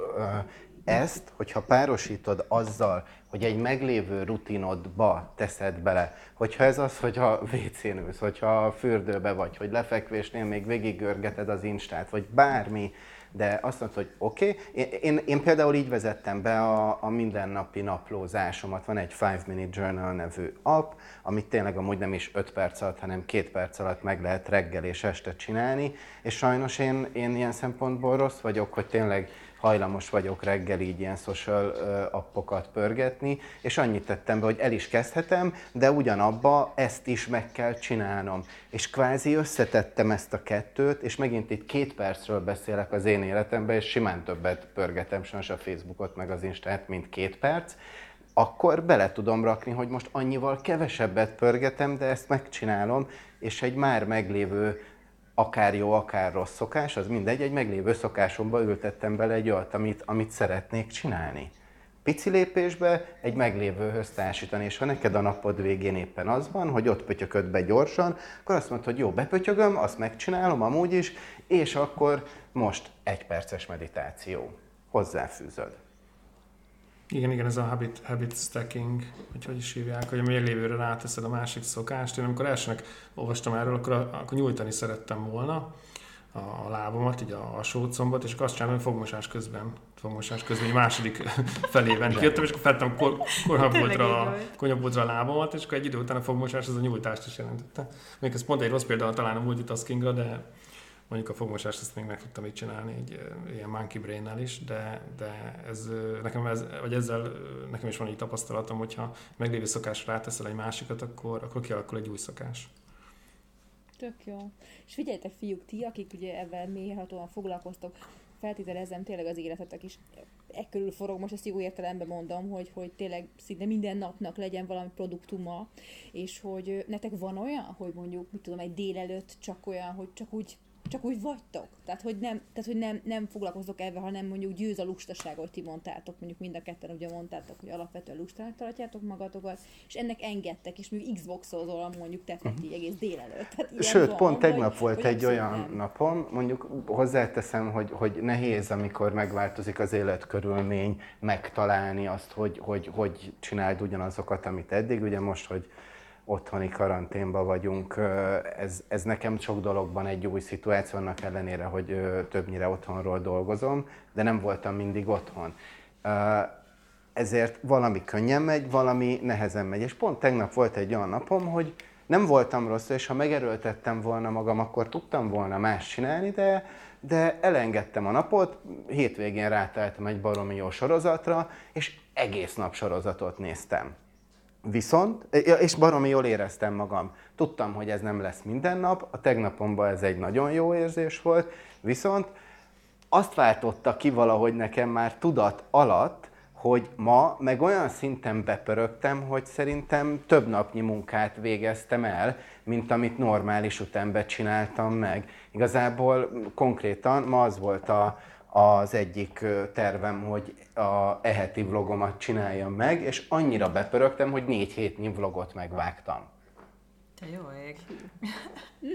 ezt, hogyha párosítod azzal, hogy egy meglévő rutinodba teszed bele, hogyha ez az, hogy a WC-n ülsz, hogyha a fürdőbe vagy, hogy lefekvésnél még végigörgeted az instát, vagy bármi, de azt mondod, hogy oké, okay. én, én, én például így vezettem be a, a mindennapi naplózásomat. Van egy 5 Minute Journal nevű app, amit tényleg amúgy nem is 5 perc alatt, hanem 2 perc alatt meg lehet reggel és este csinálni, és sajnos én, én ilyen szempontból rossz vagyok, hogy tényleg hajlamos vagyok reggel így ilyen social appokat pörgetni, és annyit tettem be, hogy el is kezdhetem, de ugyanabba ezt is meg kell csinálnom. És kvázi összetettem ezt a kettőt, és megint itt két percről beszélek az én életemben, és simán többet pörgetem sajnos a Facebookot, meg az Instát, mint két perc, akkor bele tudom rakni, hogy most annyival kevesebbet pörgetem, de ezt megcsinálom, és egy már meglévő akár jó, akár rossz szokás, az mindegy, egy meglévő szokásomba ültettem bele egy olyat, amit, amit szeretnék csinálni. Pici lépésbe egy meglévőhöz társítani, és ha neked a napod végén éppen az van, hogy ott pötyököd be gyorsan, akkor azt mondod, hogy jó, bepötyögöm, azt megcsinálom amúgy is, és akkor most egy perces meditáció. Hozzáfűzöd. Igen, igen, ez a habit, habit stacking, hogy hogy is hívják, hogy a meglévőre ráteszed a másik szokást. Én amikor elsőnek olvastam erről, akkor, akkor nyújtani szerettem volna a lábamat, így a, a sócombat, és akkor azt csinálom, hogy fogmosás közben, fogmosás közben, egy második felében kijöttem, és akkor feltem kor, konyhabodra a lábamat, és akkor egy idő után a fogmosás az a nyújtást is jelentette. Még ez pont egy rossz példa talán a multitaskingra, de Mondjuk a fogmosást ezt még meg tudtam így csinálni, egy ilyen monkey brain is, de, de ez, nekem ez, vagy ezzel nekem is van így tapasztalatom, hogyha meglévő szokásra ráteszel egy másikat, akkor, akkor kialakul egy új szokás. Tök jó. És figyeljetek, fiúk, ti, akik ugye ebben mélyhatóan foglalkoztok, feltételezem tényleg az életetek is e körül forog, most ezt jó értelemben mondom, hogy, hogy tényleg szinte minden napnak legyen valami produktuma, és hogy nektek van olyan, hogy mondjuk, mit tudom, egy délelőtt csak olyan, hogy csak úgy csak úgy vagytok. Tehát, hogy nem, tehát, hogy nem, nem foglalkoztok ebben, hanem mondjuk győz a lustaság, hogy ti mondtátok, mondjuk mind a ketten ugye mondtátok, hogy alapvetően lustának tartjátok magatokat, és ennek engedtek, és még Xbox-ozol mondjuk te uh-huh. egész délelőtt. Tehát Sőt, van, pont tegnap volt egy olyan nem. napom, mondjuk hozzáteszem, hogy, hogy nehéz, amikor megváltozik az életkörülmény, megtalálni azt, hogy, hogy, hogy csináld ugyanazokat, amit eddig. Ugye most, hogy otthoni karanténban vagyunk. Ez, ez nekem sok dologban egy új szituáció, annak ellenére, hogy többnyire otthonról dolgozom, de nem voltam mindig otthon. Ezért valami könnyen megy, valami nehezen megy. És pont tegnap volt egy olyan napom, hogy nem voltam rossz, és ha megerőltettem volna magam, akkor tudtam volna más csinálni, de, de elengedtem a napot, hétvégén ráteltem egy baromi jó sorozatra, és egész nap sorozatot néztem. Viszont, és baromi jól éreztem magam. Tudtam, hogy ez nem lesz minden nap, a tegnapomban ez egy nagyon jó érzés volt, viszont azt váltotta ki valahogy nekem már tudat alatt, hogy ma meg olyan szinten bepörögtem, hogy szerintem több napnyi munkát végeztem el, mint amit normális utánbe csináltam meg. Igazából konkrétan ma az volt a, az egyik tervem, hogy a eheti vlogomat csináljam meg, és annyira bepörögtem, hogy négy hétnyi vlogot megvágtam. Te jó ég.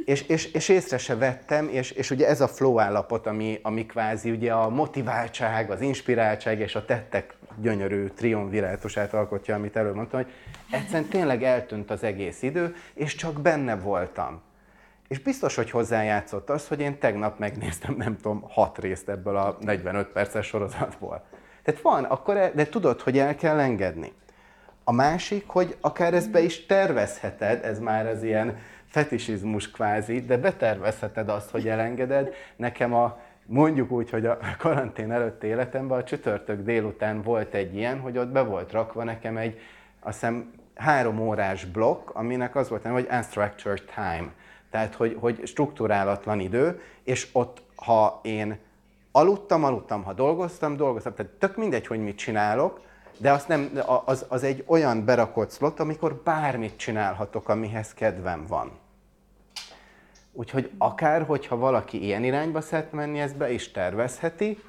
És, és, és észre se vettem, és, és ugye ez a flow állapot, ami, ami kvázi ugye a motiváltság, az inspiráltság és a tettek gyönyörű triumvirátusát alkotja, amit előbb mondtam, hogy egyszerűen tényleg eltűnt az egész idő, és csak benne voltam. És biztos, hogy hozzájátszott az, hogy én tegnap megnéztem, nem tudom, hat részt ebből a 45 perces sorozatból. Tehát van, akkor el, de tudod, hogy el kell engedni. A másik, hogy akár ezt be is tervezheted, ez már az ilyen fetisizmus kvázi, de betervezheted azt, hogy elengeded. Nekem a, mondjuk úgy, hogy a karantén előtti életemben a csütörtök délután volt egy ilyen, hogy ott be volt rakva nekem egy, azt hiszem, három órás blokk, aminek az volt, hogy unstructured time. Tehát, hogy, hogy struktúrálatlan idő, és ott, ha én aludtam, aludtam, ha dolgoztam, dolgoztam. Tehát tök mindegy, hogy mit csinálok, de az, nem, az, az egy olyan berakott slot, amikor bármit csinálhatok, amihez kedvem van. Úgyhogy akár, hogyha valaki ilyen irányba szeret menni, ezt be is tervezheti,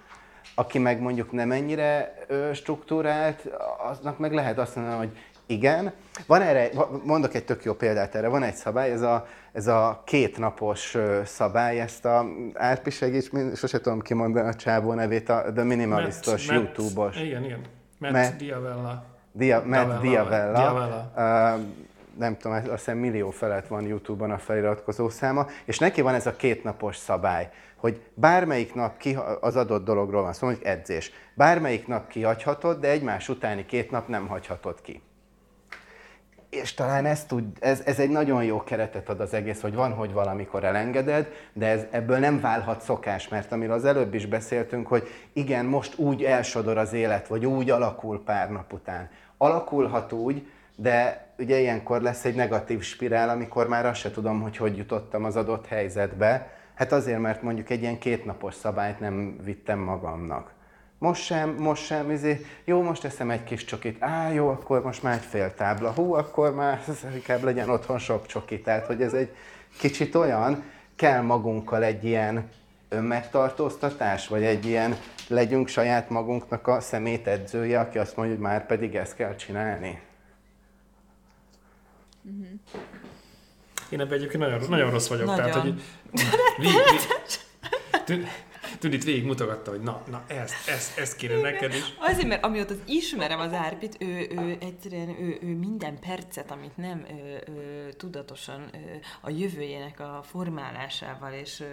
aki meg mondjuk nem ennyire struktúrált, aznak meg lehet azt mondani, hogy igen. Van erre, mondok egy tök jó példát erre, van egy szabály, ez a, ez a kétnapos szabály, ezt a Árpi segíts, sose tudom kimondani a csávó nevét, a The Minimalistos YouTube-os. Igen, igen. Matt, Matt Diavella. Dia, Matt Diavella. Diavella. Uh, nem tudom, azt hiszem millió felett van YouTube-on a feliratkozó száma, és neki van ez a kétnapos szabály, hogy bármelyik nap ki, az adott dologról van szó, mondjuk edzés, bármelyik nap kihagyhatod, de egymás utáni két nap nem hagyhatod ki. És talán ez, tud, ez, ez egy nagyon jó keretet ad az egész, hogy van, hogy valamikor elengeded, de ez, ebből nem válhat szokás, mert amiről az előbb is beszéltünk, hogy igen, most úgy elsodor az élet, vagy úgy alakul pár nap után. Alakulhat úgy, de ugye ilyenkor lesz egy negatív spirál, amikor már azt se tudom, hogy hogy jutottam az adott helyzetbe. Hát azért, mert mondjuk egy ilyen kétnapos szabályt nem vittem magamnak. Most sem, most sem, izé, jó, most eszem egy kis csokit, á, jó, akkor most már egy fél tábla, hú, akkor már inkább legyen otthon sok csoki. Tehát, hogy ez egy kicsit olyan, kell magunkkal egy ilyen önmegtartóztatás, vagy egy ilyen legyünk saját magunknak a szemét edzője, aki azt mondja, hogy már pedig ezt kell csinálni. Én ebben egyébként nagyon, nagyon rossz vagyok. Nagyon. Tehát, hogy vi, itt végig mutogatta, hogy na, na, ezt, ezt, ezt kéne neked is. Azért, mert amióta ismerem az Árpit, ő, ő egyszerűen ő, ő minden percet, amit nem ő, ő, tudatosan ő, a jövőjének a formálásával és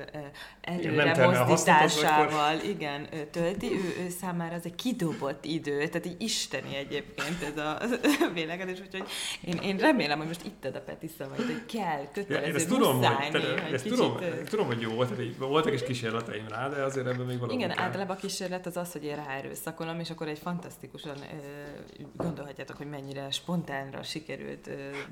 előre mozdításával igen, ő, tölti, ő, ő számára az egy kidobott idő, tehát egy isteni egyébként ez a vélekedés, úgyhogy én, én remélem, hogy most itt a Peti szavait, hogy kell, kötelező, ja, ezt tudom, hogy, te, ezt tudom, tudom, hogy jó volt, voltak is kísérleteim rá, de azért ebben még valami Igen, kell. általában a kísérlet az az, hogy én ráerőszakolom, és akkor egy fantasztikusan gondolhatjátok, hogy mennyire spontánra sikerült.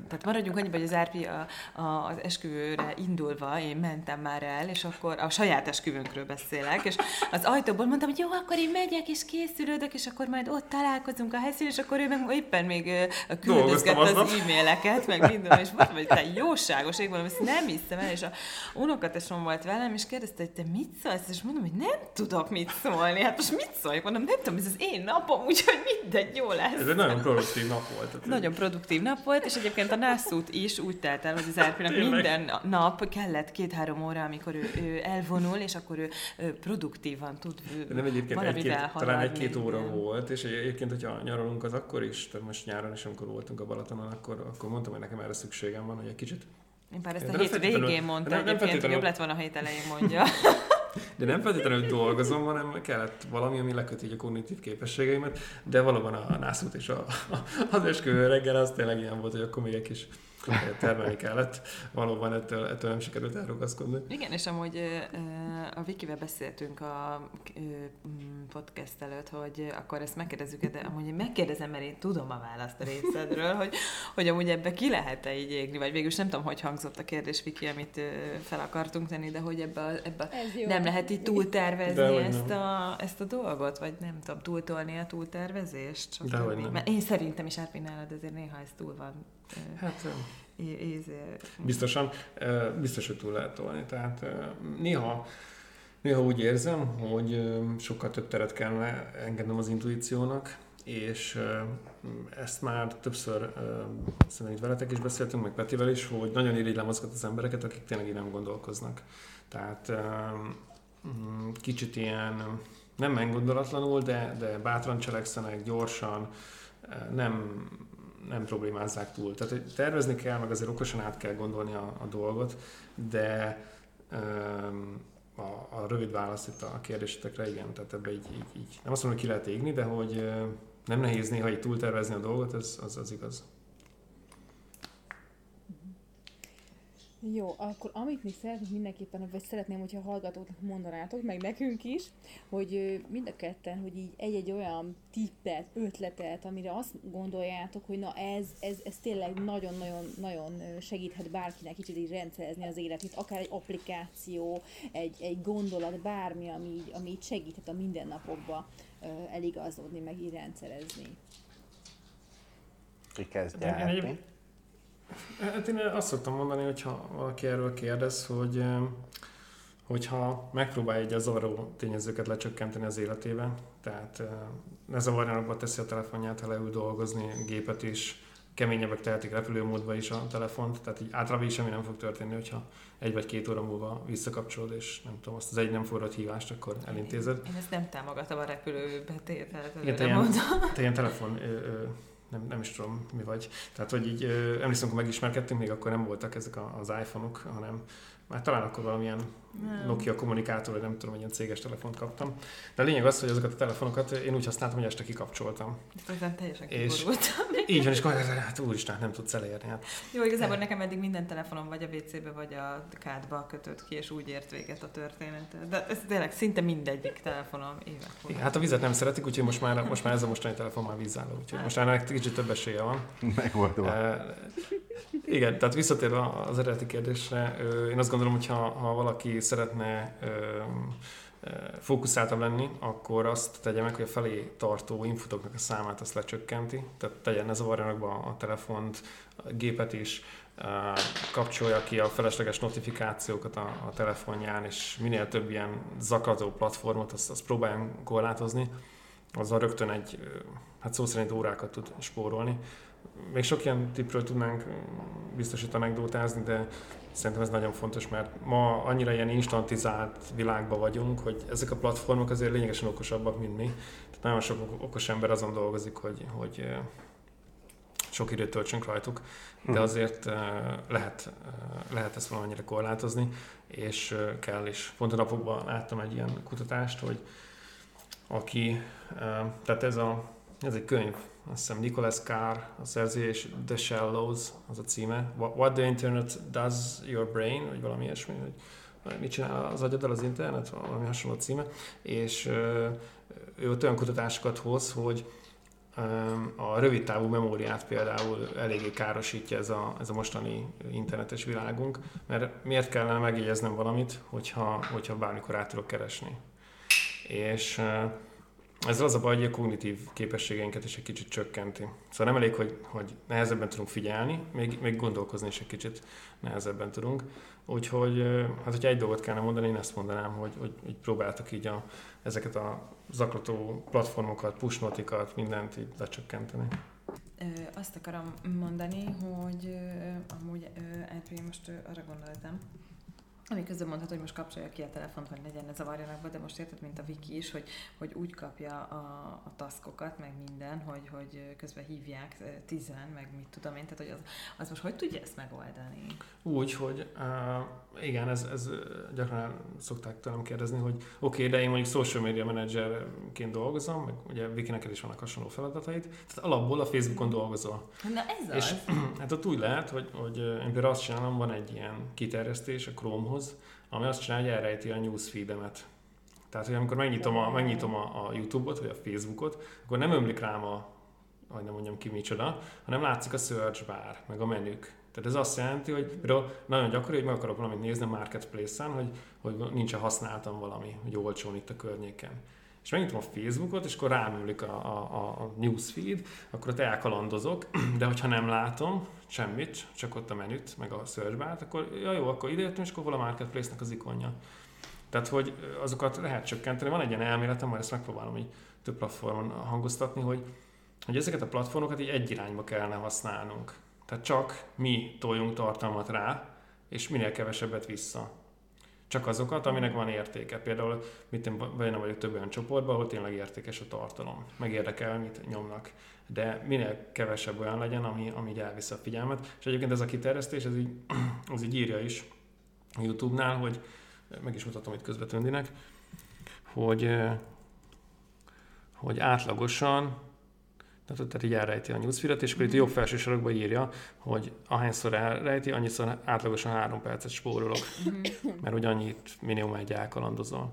Tehát maradjunk annyiba, hogy az Árpi a, a, az esküvőre indulva, én mentem már el, és akkor a saját esküvőnkről beszélek, és az ajtóból mondtam, hogy jó, akkor én megyek, és készülődök, és akkor majd ott találkozunk a helyszínen, és akkor ő meg éppen még küldözgette az e-maileket, meg minden, és mondtam, hogy te jóságos ég valami, ezt nem hiszem el, és a unokatesom volt velem, és kérdezte, hogy te mit szólsz, és mondom, hogy nem tudok mit szólni. Hát most mit szóljak? Mondom, nem tudom, ez az én napom, úgyhogy mindegy, jó lesz. Ez egy nagyon produktív nap volt. Tehát nagyon produktív nap volt, és egyébként a nászút is úgy telt el, hogy az Árpinak minden nap kellett két-három óra, amikor ő, ő elvonul, és akkor ő, ő produktívan tud De nem egyébként egy-két, talán egy-két óra volt, és egyébként, hogyha nyaralunk, az akkor is, tehát most nyáron is, amikor voltunk a Balatonon, akkor, akkor mondtam, hogy nekem erre szükségem van, hogy egy kicsit én pár ezt a hét végén mondta, nem, egyébként, nem jobb lett volna, a hét elején mondja. De nem feltétlenül dolgozom, hanem kellett valami, ami leköti a kognitív képességeimet, de valóban a nászút és a, a, az esküvő reggel az tényleg ilyen volt, hogy akkor még egy kis termelni kellett. Valóban ettől, ettől nem sikerült elrugaszkodni. Igen, és amúgy a Vikivel beszéltünk a podcast előtt, hogy akkor ezt megkérdezzük, de amúgy én megkérdezem, mert én tudom a választ a részedről, hogy, hogy amúgy ebbe ki lehet-e így égni, vagy végül nem tudom, hogy hangzott a kérdés, Viki, amit fel akartunk tenni, de hogy ebbe, ebbe nem lehet így túltervezni ezt a, ezt a dolgot, vagy nem tudom, túltolni a túltervezést. Mert én szerintem is átminnálod, azért néha ez túl van Hát. Biztosan, biztos, hogy túl lehet tolni. Tehát néha, néha úgy érzem, hogy sokkal több teret kellene engednem az intuíciónak, és ezt már többször szerintem itt veletek is beszéltünk, meg Petivel is, hogy nagyon irigylem azokat az embereket, akik tényleg így nem gondolkoznak. Tehát mm, kicsit ilyen nem meggondolatlanul, de, de bátran cselekszenek, gyorsan, nem nem problémázzák túl. Tehát hogy tervezni kell, meg azért okosan át kell gondolni a, a dolgot, de um, a, a rövid válasz itt a kérdésetekre igen, tehát ebbe így, így, így. Nem azt mondom, hogy ki lehet égni, de hogy nem nehéz néha így túltervezni a dolgot, ez, az, az igaz. Jó, akkor amit még szeretnék mindenképpen, vagy szeretném, hogyha a hallgatóknak mondanátok, meg nekünk is, hogy mind a ketten, hogy így egy-egy olyan tippet, ötletet, amire azt gondoljátok, hogy na ez, ez, ez tényleg nagyon-nagyon-nagyon segíthet bárkinek kicsit így rendszerezni az életét, akár egy applikáció, egy, egy gondolat, bármi, ami így, ami így segíthet a mindennapokba eligazodni, meg így rendszerezni. Ki kezdje Hát én azt szoktam mondani, hogyha valaki erről kérdez, hogy hogyha megpróbálja egy zavaró tényezőket lecsökkenteni az életében, tehát ne zavarjanak, teszi a telefonját, ha leül dolgozni, gépet is, keményebbek tehetik repülőmódba is a telefont, tehát így általában is semmi nem fog történni, hogyha egy vagy két óra múlva visszakapcsolod, és nem tudom, azt az egy nem forrott hívást, akkor elintézed. Én, én ezt nem támogatom a repülőbe tételt. Igen, te te ilyen telefon ö, ö, nem, nem is tudom mi vagy. Tehát, hogy így emlékszem, amikor megismerkedtünk, még akkor nem voltak ezek az iPhone-ok, hanem már talán akkor valamilyen nem. Nokia kommunikátor, vagy nem tudom, hogy ilyen céges telefont kaptam. De a lényeg az, hogy azokat a telefonokat én úgy használtam, hogy este kikapcsoltam. Ezen teljesen és így van, és akkor hát úristen, nem tudsz elérni. Hát. Jó, igazából nekem eddig minden telefonom vagy a WC-be, vagy a kádba kötött ki, és úgy ért véget a történet. De ez tényleg szinte mindegyik telefonom évek Igen, hát a vizet nem szeretik, úgyhogy most már, most már ez a mostani telefon már vízálló, úgyhogy most már ennek kicsit több esélye van. Megoldva. Igen, tehát visszatérve az eredeti kérdésre, én azt gondolom, hogy ha, ha valaki szeretne fókuszáltabb lenni, akkor azt tegye meg, hogy a felé tartó infutoknak a számát azt lecsökkenti, tehát tegyen ne zavarjanak be a telefont, a gépet is, kapcsolja ki a felesleges notifikációkat a, a telefonján, és minél több ilyen zaklató platformot, azt, azt próbáljon korlátozni, azzal rögtön egy, hát szó szerint órákat tud spórolni. Még sok ilyen tippről tudnánk biztosítani anekdótázni, de szerintem ez nagyon fontos, mert ma annyira ilyen instantizált világban vagyunk, hogy ezek a platformok azért lényegesen okosabbak, mint mi. Tehát nagyon sok okos ember azon dolgozik, hogy, hogy sok időt töltsünk rajtuk, de mhm. azért lehet, lehet ezt valamennyire korlátozni, és kell is. Pont a napokban láttam egy ilyen kutatást, hogy aki, tehát ez, a, ez egy könyv, azt hiszem Nicholas Carr a szerző, és The Shallows az a címe. What the Internet Does Your Brain, vagy valami ilyesmi, hogy mit csinál az agyaddal az internet, valami hasonló címe, és ő ott olyan kutatásokat hoz, hogy a rövid távú memóriát például eléggé károsítja ez a, ez a mostani internetes világunk, mert miért kellene megjegyeznem valamit, hogyha, hogyha bármikor át tudok keresni. És ezzel az a baj, hogy a kognitív képességeinket is egy kicsit csökkenti. Szóval nem elég, hogy, hogy nehezebben tudunk figyelni, még, még gondolkozni is egy kicsit nehezebben tudunk. Úgyhogy, hát hogyha egy dolgot kellene mondani, én ezt mondanám, hogy, hogy, hogy próbáltak így a, ezeket a zaklató platformokat, pushnotikat, mindent így lecsökkenteni. Azt akarom mondani, hogy amúgy ö, most ö, arra gondoltam, ami közben mondhat, hogy most kapcsolja ki a telefont, hogy legyen ne zavarjanak be, de most érted, mint a Viki is, hogy, hogy úgy kapja a, a taszkokat, meg minden, hogy, hogy közben hívják tizen, meg mit tudom én, tehát hogy az, az most hogy tudja ezt megoldani? Úgy, hogy uh, igen, ez, ez gyakran szokták tőlem kérdezni, hogy oké, okay, de én mondjuk social media managerként dolgozom, meg ugye Viki neked is vannak hasonló feladatait, tehát alapból a Facebookon dolgozol. Na ez és, az. hát ott úgy lehet, hogy, hogy én például azt csinálom, van egy ilyen kiterjesztés a Chromehoz, ami azt csinálja, hogy elrejti a newsfeedemet. Tehát, hogy amikor megnyitom a, megnyitom a, a YouTube-ot, vagy a Facebookot, akkor nem ömlik rám a, hogy nem mondjam ki micsoda, hanem látszik a search bar, meg a menük. Tehát ez azt jelenti, hogy például nagyon gyakori, hogy meg akarok valamit nézni a marketplace-en, hogy, hogy nincs használtam valami, hogy olcsón itt a környéken. És megnyitom a Facebookot, és akkor ráműlik a, a, a newsfeed, akkor ott elkalandozok, de hogyha nem látom semmit, csak ott a menüt, meg a search bar akkor ja, jó, akkor idejöttem, és akkor hol a marketplace-nek az ikonja. Tehát, hogy azokat lehet csökkenteni. Van egy ilyen elméletem, majd ezt megpróbálom így több platformon hangoztatni, hogy, hogy ezeket a platformokat így egy irányba kellene használnunk. Tehát csak mi toljunk tartalmat rá, és minél kevesebbet vissza. Csak azokat, aminek van értéke. Például mit én benne vagyok több olyan csoportban, ahol tényleg értékes a tartalom. Meg érdekel, mit nyomnak. De minél kevesebb olyan legyen, ami, ami így elviszi a figyelmet. És egyébként ez a kiterjesztés, ez így, az így írja is YouTube-nál, hogy meg is mutatom itt közvetlendinek, hogy, hogy átlagosan tehát, tehát így elrejti a newsfeed és akkor itt jobb felső sarokban írja, hogy ahányszor elrejti, annyiszor átlagosan három percet spórolok, mhm. mert hogy annyit minimum egy elkalandozol.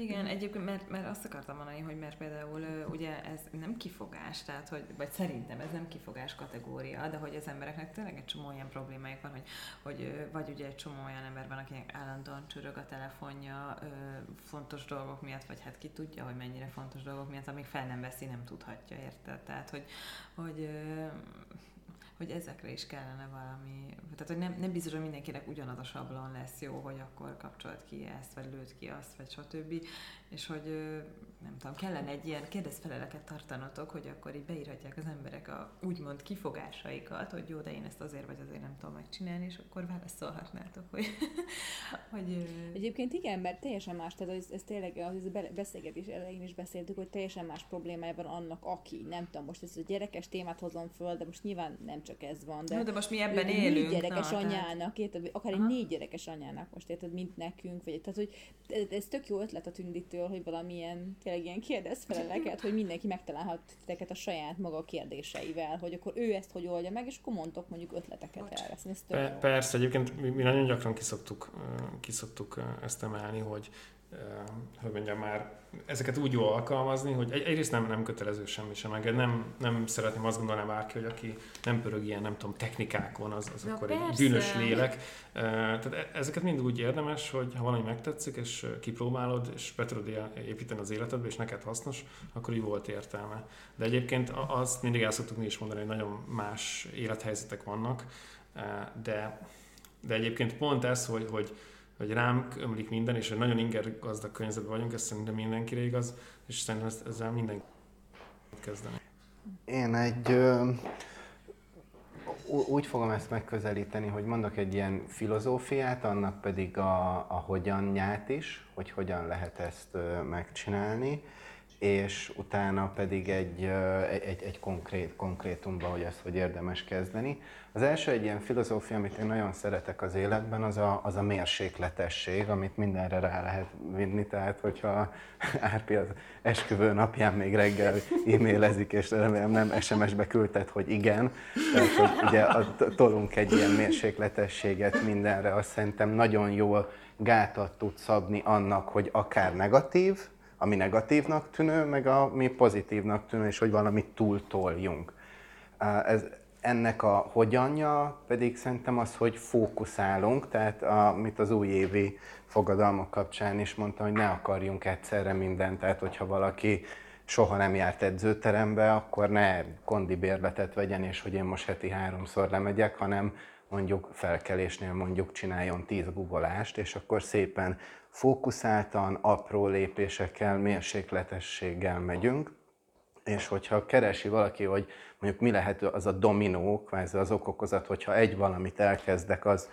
Igen, egyébként, mert, mert azt akartam mondani, hogy mert például ugye ez nem kifogás, tehát hogy, vagy szerintem ez nem kifogás kategória, de hogy az embereknek tényleg egy csomó olyan problémájuk van, hogy, hogy vagy ugye egy csomó olyan ember van, akinek állandóan csörög a telefonja fontos dolgok miatt, vagy hát ki tudja, hogy mennyire fontos dolgok miatt, amíg fel nem veszi, nem tudhatja, érted? Tehát, hogy, hogy hogy ezekre is kellene valami, tehát hogy nem, nem biztos, hogy mindenkinek ugyanaz a sablon lesz jó, hogy akkor kapcsolat ki ezt, vagy lőtt ki azt, vagy stb. És hogy nem tudom, kellene egy ilyen kérdezfeleleket tartanotok, hogy akkor így beírhatják az emberek a úgymond kifogásaikat, hogy jó, de én ezt azért vagy azért nem tudom megcsinálni, és akkor válaszolhatnátok, hogy... hogy Egyébként igen, mert teljesen más, tehát ez, ez tényleg az beszélgetés elején is beszéltük, hogy teljesen más problémája van annak, aki, nem tudom, most ez a gyerekes témát hozom föl, de most nyilván nem csak ez van. De, no, de most mi ebben élünk. Négy gyerekes na, anyának, érted, akár Aha. egy négy gyerekes anyának most érted, mint nekünk, vagy tehát, hogy ez tök jó ötlet a tündítől, hogy valamilyen tényleg ilyen kérdezfeleleket, hogy mindenki megtalálhat titeket a saját maga kérdéseivel, hogy akkor ő ezt hogy oldja meg, és akkor mondtok mondjuk ötleteket erre. Ez Pe- persze, egyébként mi, mi nagyon gyakran kiszoktuk, kiszoktuk ezt emelni, hogy hogy mondjam már, ezeket úgy jól alkalmazni, hogy egy, egyrészt nem, nem kötelező semmi sem, meg nem, nem szeretném azt gondolni bárki, hogy aki nem pörög ilyen, nem tudom, technikákon, az, az akkor persze. egy bűnös lélek. Tehát e, ezeket mind úgy érdemes, hogy ha valami megtetszik, és kipróbálod, és be tudod építeni az életedbe, és neked hasznos, akkor így volt értelme. De egyébként azt mindig el szoktuk mi is mondani, hogy nagyon más élethelyzetek vannak, de, de egyébként pont ez, hogy, hogy hogy rám ömlik minden, és hogy nagyon inger gazdag környezetben vagyunk, ez szerintem mindenkire igaz, és szerintem ezzel mindenki kezdeni. Én egy ö, úgy fogom ezt megközelíteni, hogy mondok egy ilyen filozófiát, annak pedig a, a hogyanját is, hogy hogyan lehet ezt ö, megcsinálni és utána pedig egy, egy, egy konkrét, konkrétumba, hogy ezt hogy érdemes kezdeni. Az első egy ilyen filozófia, amit én nagyon szeretek az életben, az a, az a mérsékletesség, amit mindenre rá lehet vinni. Tehát, hogyha Árpi az esküvő napján még reggel e-mailezik, és remélem nem SMS-be küldted, hogy igen. Tehát, hogy ugye tolunk egy ilyen mérsékletességet mindenre, azt szerintem nagyon jól gátat tud szabni annak, hogy akár negatív, ami negatívnak tűnő, meg ami pozitívnak tűnő, és hogy valamit túltoljunk. Ez, ennek a hogyanja pedig szerintem az, hogy fókuszálunk, tehát amit az újévi fogadalmak kapcsán is mondtam, hogy ne akarjunk egyszerre mindent, tehát hogyha valaki soha nem járt edzőterembe, akkor ne kondibérletet vegyen, és hogy én most heti háromszor lemegyek, hanem mondjuk felkelésnél mondjuk csináljon tíz guggolást, és akkor szépen fókuszáltan, apró lépésekkel, mérsékletességgel megyünk, és hogyha keresi valaki, hogy mondjuk mi lehet az a dominó, kvázi az okokozat, hogyha egy valamit elkezdek, az,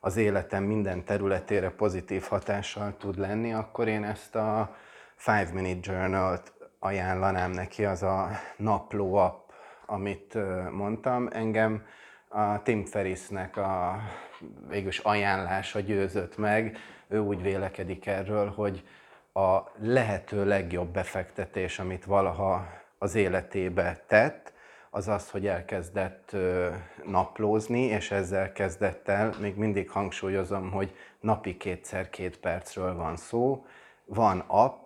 az életem minden területére pozitív hatással tud lenni, akkor én ezt a Five Minute Journal-t ajánlanám neki, az a napló app, amit mondtam. Engem a Tim Ferrisnek a végülis ajánlása győzött meg. Ő úgy vélekedik erről, hogy a lehető legjobb befektetés, amit valaha az életébe tett, az az, hogy elkezdett naplózni, és ezzel kezdett el, még mindig hangsúlyozom, hogy napi kétszer két percről van szó. Van app,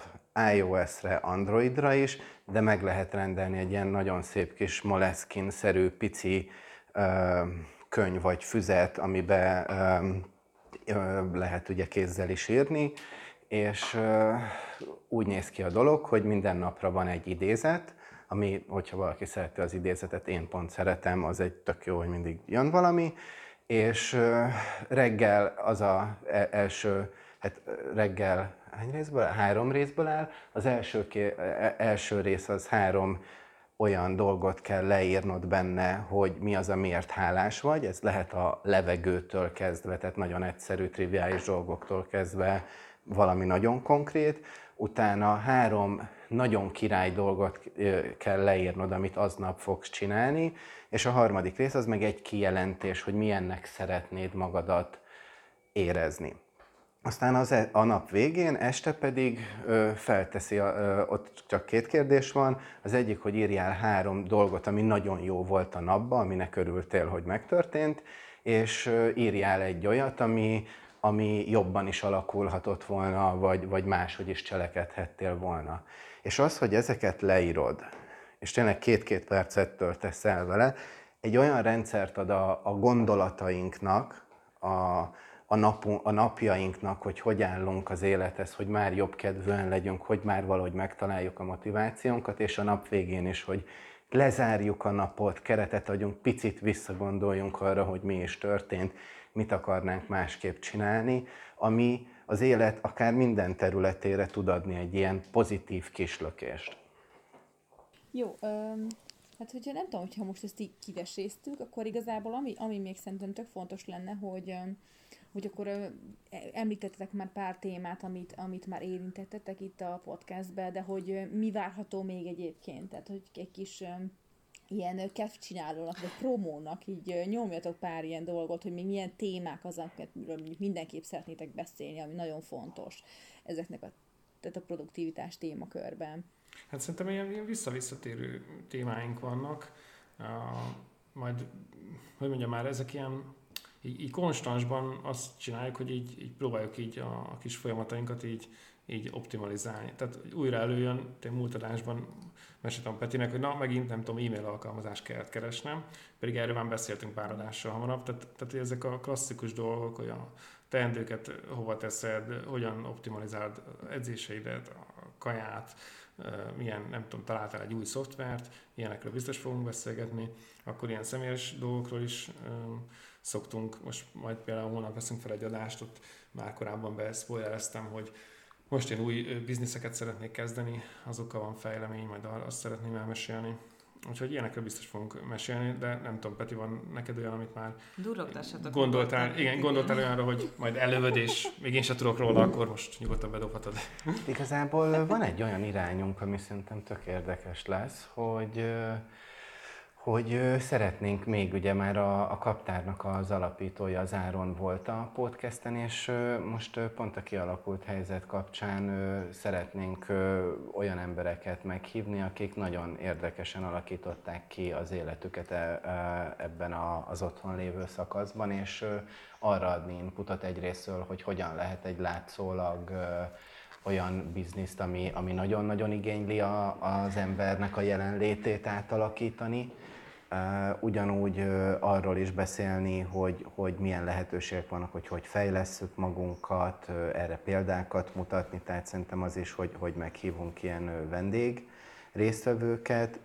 iOS-re, Androidra is, de meg lehet rendelni egy ilyen nagyon szép kis Moleskine-szerű pici ö, könyv vagy füzet, amiben ö, lehet ugye kézzel is írni, és úgy néz ki a dolog, hogy minden napra van egy idézet, ami, hogyha valaki szereti az idézetet, én pont szeretem, az egy tök jó, hogy mindig jön valami, és reggel az a e, első, hát reggel hány részből áll? Három részből áll. Az első, ké, e, első rész az három olyan dolgot kell leírnod benne, hogy mi az, amiért hálás vagy. Ez lehet a levegőtől kezdve, tehát nagyon egyszerű, triviális dolgoktól kezdve valami nagyon konkrét. Utána három nagyon király dolgot kell leírnod, amit aznap fogsz csinálni, és a harmadik rész az meg egy kijelentés, hogy milyennek szeretnéd magadat érezni. Aztán az, e, a nap végén, este pedig ö, felteszi, ö, ott csak két kérdés van. Az egyik, hogy írjál három dolgot, ami nagyon jó volt a napban, aminek örültél, hogy megtörtént, és ö, írjál egy olyat, ami, ami jobban is alakulhatott volna, vagy, vagy máshogy is cselekedhettél volna. És az, hogy ezeket leírod, és tényleg két-két percet töltesz el vele, egy olyan rendszert ad a, a gondolatainknak, a, a, napunk, a napjainknak, hogy hogy állunk az élethez, hogy már jobb kedvűen legyünk, hogy már valahogy megtaláljuk a motivációnkat, és a nap végén is, hogy lezárjuk a napot, keretet adjunk, picit visszagondoljunk arra, hogy mi is történt, mit akarnánk másképp csinálni, ami az élet akár minden területére tud adni egy ilyen pozitív kislökést. Jó, um, hát hogyha nem tudom, hogyha most ezt így kiveséztük, akkor igazából ami, ami még szerintem tök fontos lenne, hogy, hogy akkor említettetek már pár témát, amit, amit már érintettetek itt a podcastben, de hogy mi várható még egyébként, tehát hogy egy kis ilyen csinálónak, vagy promónak így nyomjatok pár ilyen dolgot, hogy még milyen témák az, amiket mindenképp szeretnétek beszélni, ami nagyon fontos ezeknek a, tehát a produktivitás témakörben. Hát szerintem ilyen, ilyen visszavisszatérő témáink vannak, uh, majd, hogy mondjam már, ezek ilyen így, így konstansban azt csináljuk, hogy így, így próbáljuk így a, a kis folyamatainkat így, így optimalizálni. Tehát újra előjön, te múlt adásban meséltem Petinek, hogy na, megint nem tudom, e-mail alkalmazást kellett keresnem, pedig erről már beszéltünk pár adással hamarabb, tehát, tehát ezek a klasszikus dolgok, hogy a teendőket hova teszed, hogyan optimalizálod edzéseidet, a kaját, milyen, nem tudom, találtál egy új szoftvert, ilyenekről biztos fogunk beszélgetni, akkor ilyen személyes dolgokról is szoktunk, most majd például holnap veszünk fel egy adást, ott már korábban beszpoilereztem, hogy most én új bizniszeket szeretnék kezdeni, azokkal van fejlemény, majd azt szeretném elmesélni. Úgyhogy ilyenekről biztos fogunk mesélni, de nem tudom, Peti, van neked olyan, amit már gondoltál, igen, gondoltál olyanra, hogy majd előd, és még én sem tudok róla, akkor most nyugodtan bedobhatod. Igazából van egy olyan irányunk, ami szerintem tök érdekes lesz, hogy hogy szeretnénk még, ugye már a, a kaptárnak az alapítója, az Áron volt a podcasten, és most pont a kialakult helyzet kapcsán szeretnénk olyan embereket meghívni, akik nagyon érdekesen alakították ki az életüket e, e, ebben az otthon lévő szakaszban, és arra adni inputot egyrésztől, hogy hogyan lehet egy látszólag olyan bizniszt, ami, ami nagyon-nagyon igényli a, az embernek a jelenlétét átalakítani, ugyanúgy arról is beszélni, hogy, hogy milyen lehetőségek vannak, hogy hogy fejlesszük magunkat, erre példákat mutatni, tehát szerintem az is, hogy, hogy meghívunk ilyen vendég résztvevőket,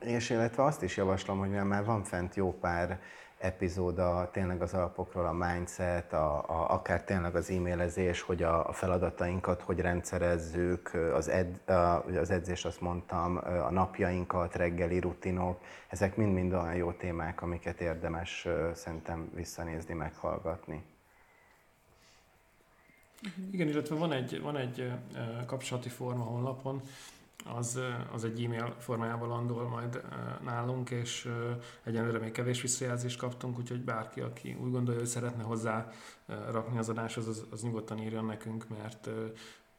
és illetve azt is javaslom, hogy már van fent jó pár epizóda tényleg az alapokról, a mindset, a, a, akár tényleg az e-mailezés, hogy a, a feladatainkat hogy rendszerezzük, az, ed, a, az edzés azt mondtam, a napjainkat, reggeli rutinok, ezek mind-mind olyan jó témák, amiket érdemes szerintem visszanézni, meghallgatni. Igen, illetve van egy, van egy kapcsolati forma honlapon, az, az egy e-mail formájában landol majd nálunk, és egyenlőre még kevés visszajelzést kaptunk, úgyhogy bárki, aki úgy gondolja, hogy szeretne hozzá rakni az adáshoz, az, az nyugodtan írjon nekünk, mert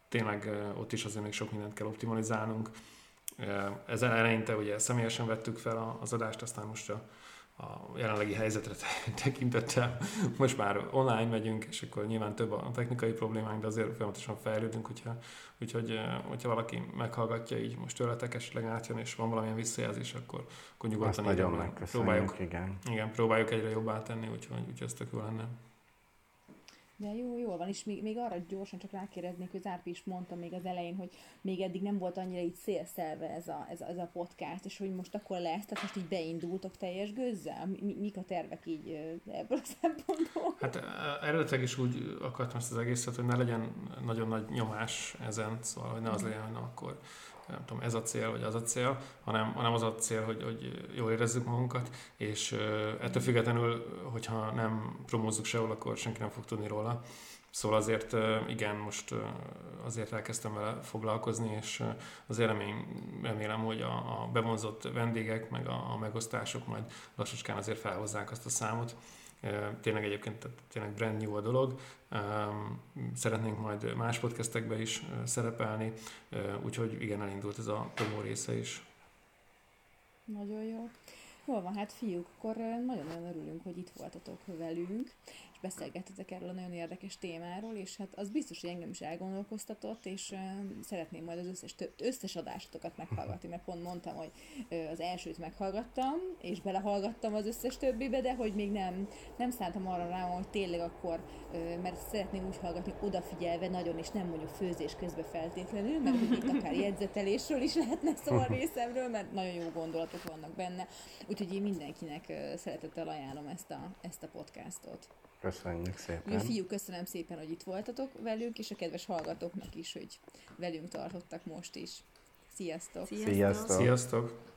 tényleg ott is azért még sok mindent kell optimalizálnunk. Ez eleinte ugye személyesen vettük fel az adást, aztán most a a jelenlegi helyzetre tekintettel most már online megyünk, és akkor nyilván több a technikai problémánk, de azért folyamatosan fejlődünk, hogyha, úgyhogy hogyha valaki meghallgatja így most tőletek, esetleg átjön, és van valamilyen visszajelzés, akkor, akkor nyugodtan Azt nagyon próbáljuk, igen. igen. próbáljuk egyre jobbá tenni, úgyhogy, úgyhogy ez tök jó lenne. De jó, jól van, és még, még arra gyorsan csak rákérdeznék, hogy Zárpi is mondta még az elején, hogy még eddig nem volt annyira így szélszelve ez a, ez a, ez a podcast, és hogy most akkor lesz, tehát most így beindultok teljes gőzzel? Mi, mik a tervek így ebből a szempontból? Hát eredetileg is úgy akartam ezt az egészet, hogy ne legyen nagyon nagy nyomás ezen, szóval hogy ne az legyen, hogy na akkor nem tudom, ez a cél, vagy az a cél, hanem, hanem az a cél, hogy, hogy jól érezzük magunkat, és ettől függetlenül, hogyha nem promózzuk sehol, akkor senki nem fog tudni róla. Szóval azért igen, most azért elkezdtem vele foglalkozni, és azért remény, remélem, hogy a, a bevonzott vendégek, meg a, a megosztások majd lassacskán azért felhozzák azt a számot. Tényleg egyébként tényleg brand new a dolog. Szeretnénk majd más podcastekbe is szerepelni, úgyhogy igen, elindult ez a promó része is. Nagyon jó. Hol van, hát fiúk, akkor nagyon-nagyon örülünk, hogy itt voltatok velünk, és beszélgettetek erről a nagyon érdekes témáról, és hát az biztos, hogy engem is elgondolkoztatott, és uh, szeretném majd az összes, összes adásotokat meghallgatni, mert pont mondtam, hogy uh, az elsőt meghallgattam, és belehallgattam az összes többibe, de hogy még nem, nem szántam arra rá, hogy tényleg akkor, uh, mert szeretném úgy hallgatni odafigyelve nagyon, és nem mondjuk főzés közben feltétlenül, mert hogy itt akár jegyzetelésről is lehetne szó a részemről, mert nagyon jó gondolatok vannak benne. Úgyhogy én mindenkinek szeretettel ajánlom ezt a, ezt a podcastot. Köszönjük szépen. Jó, fiú, köszönöm szépen, hogy itt voltatok velünk, és a kedves hallgatóknak is, hogy velünk tartottak most is. Sziasztok! Sziasztok! Sziasztok.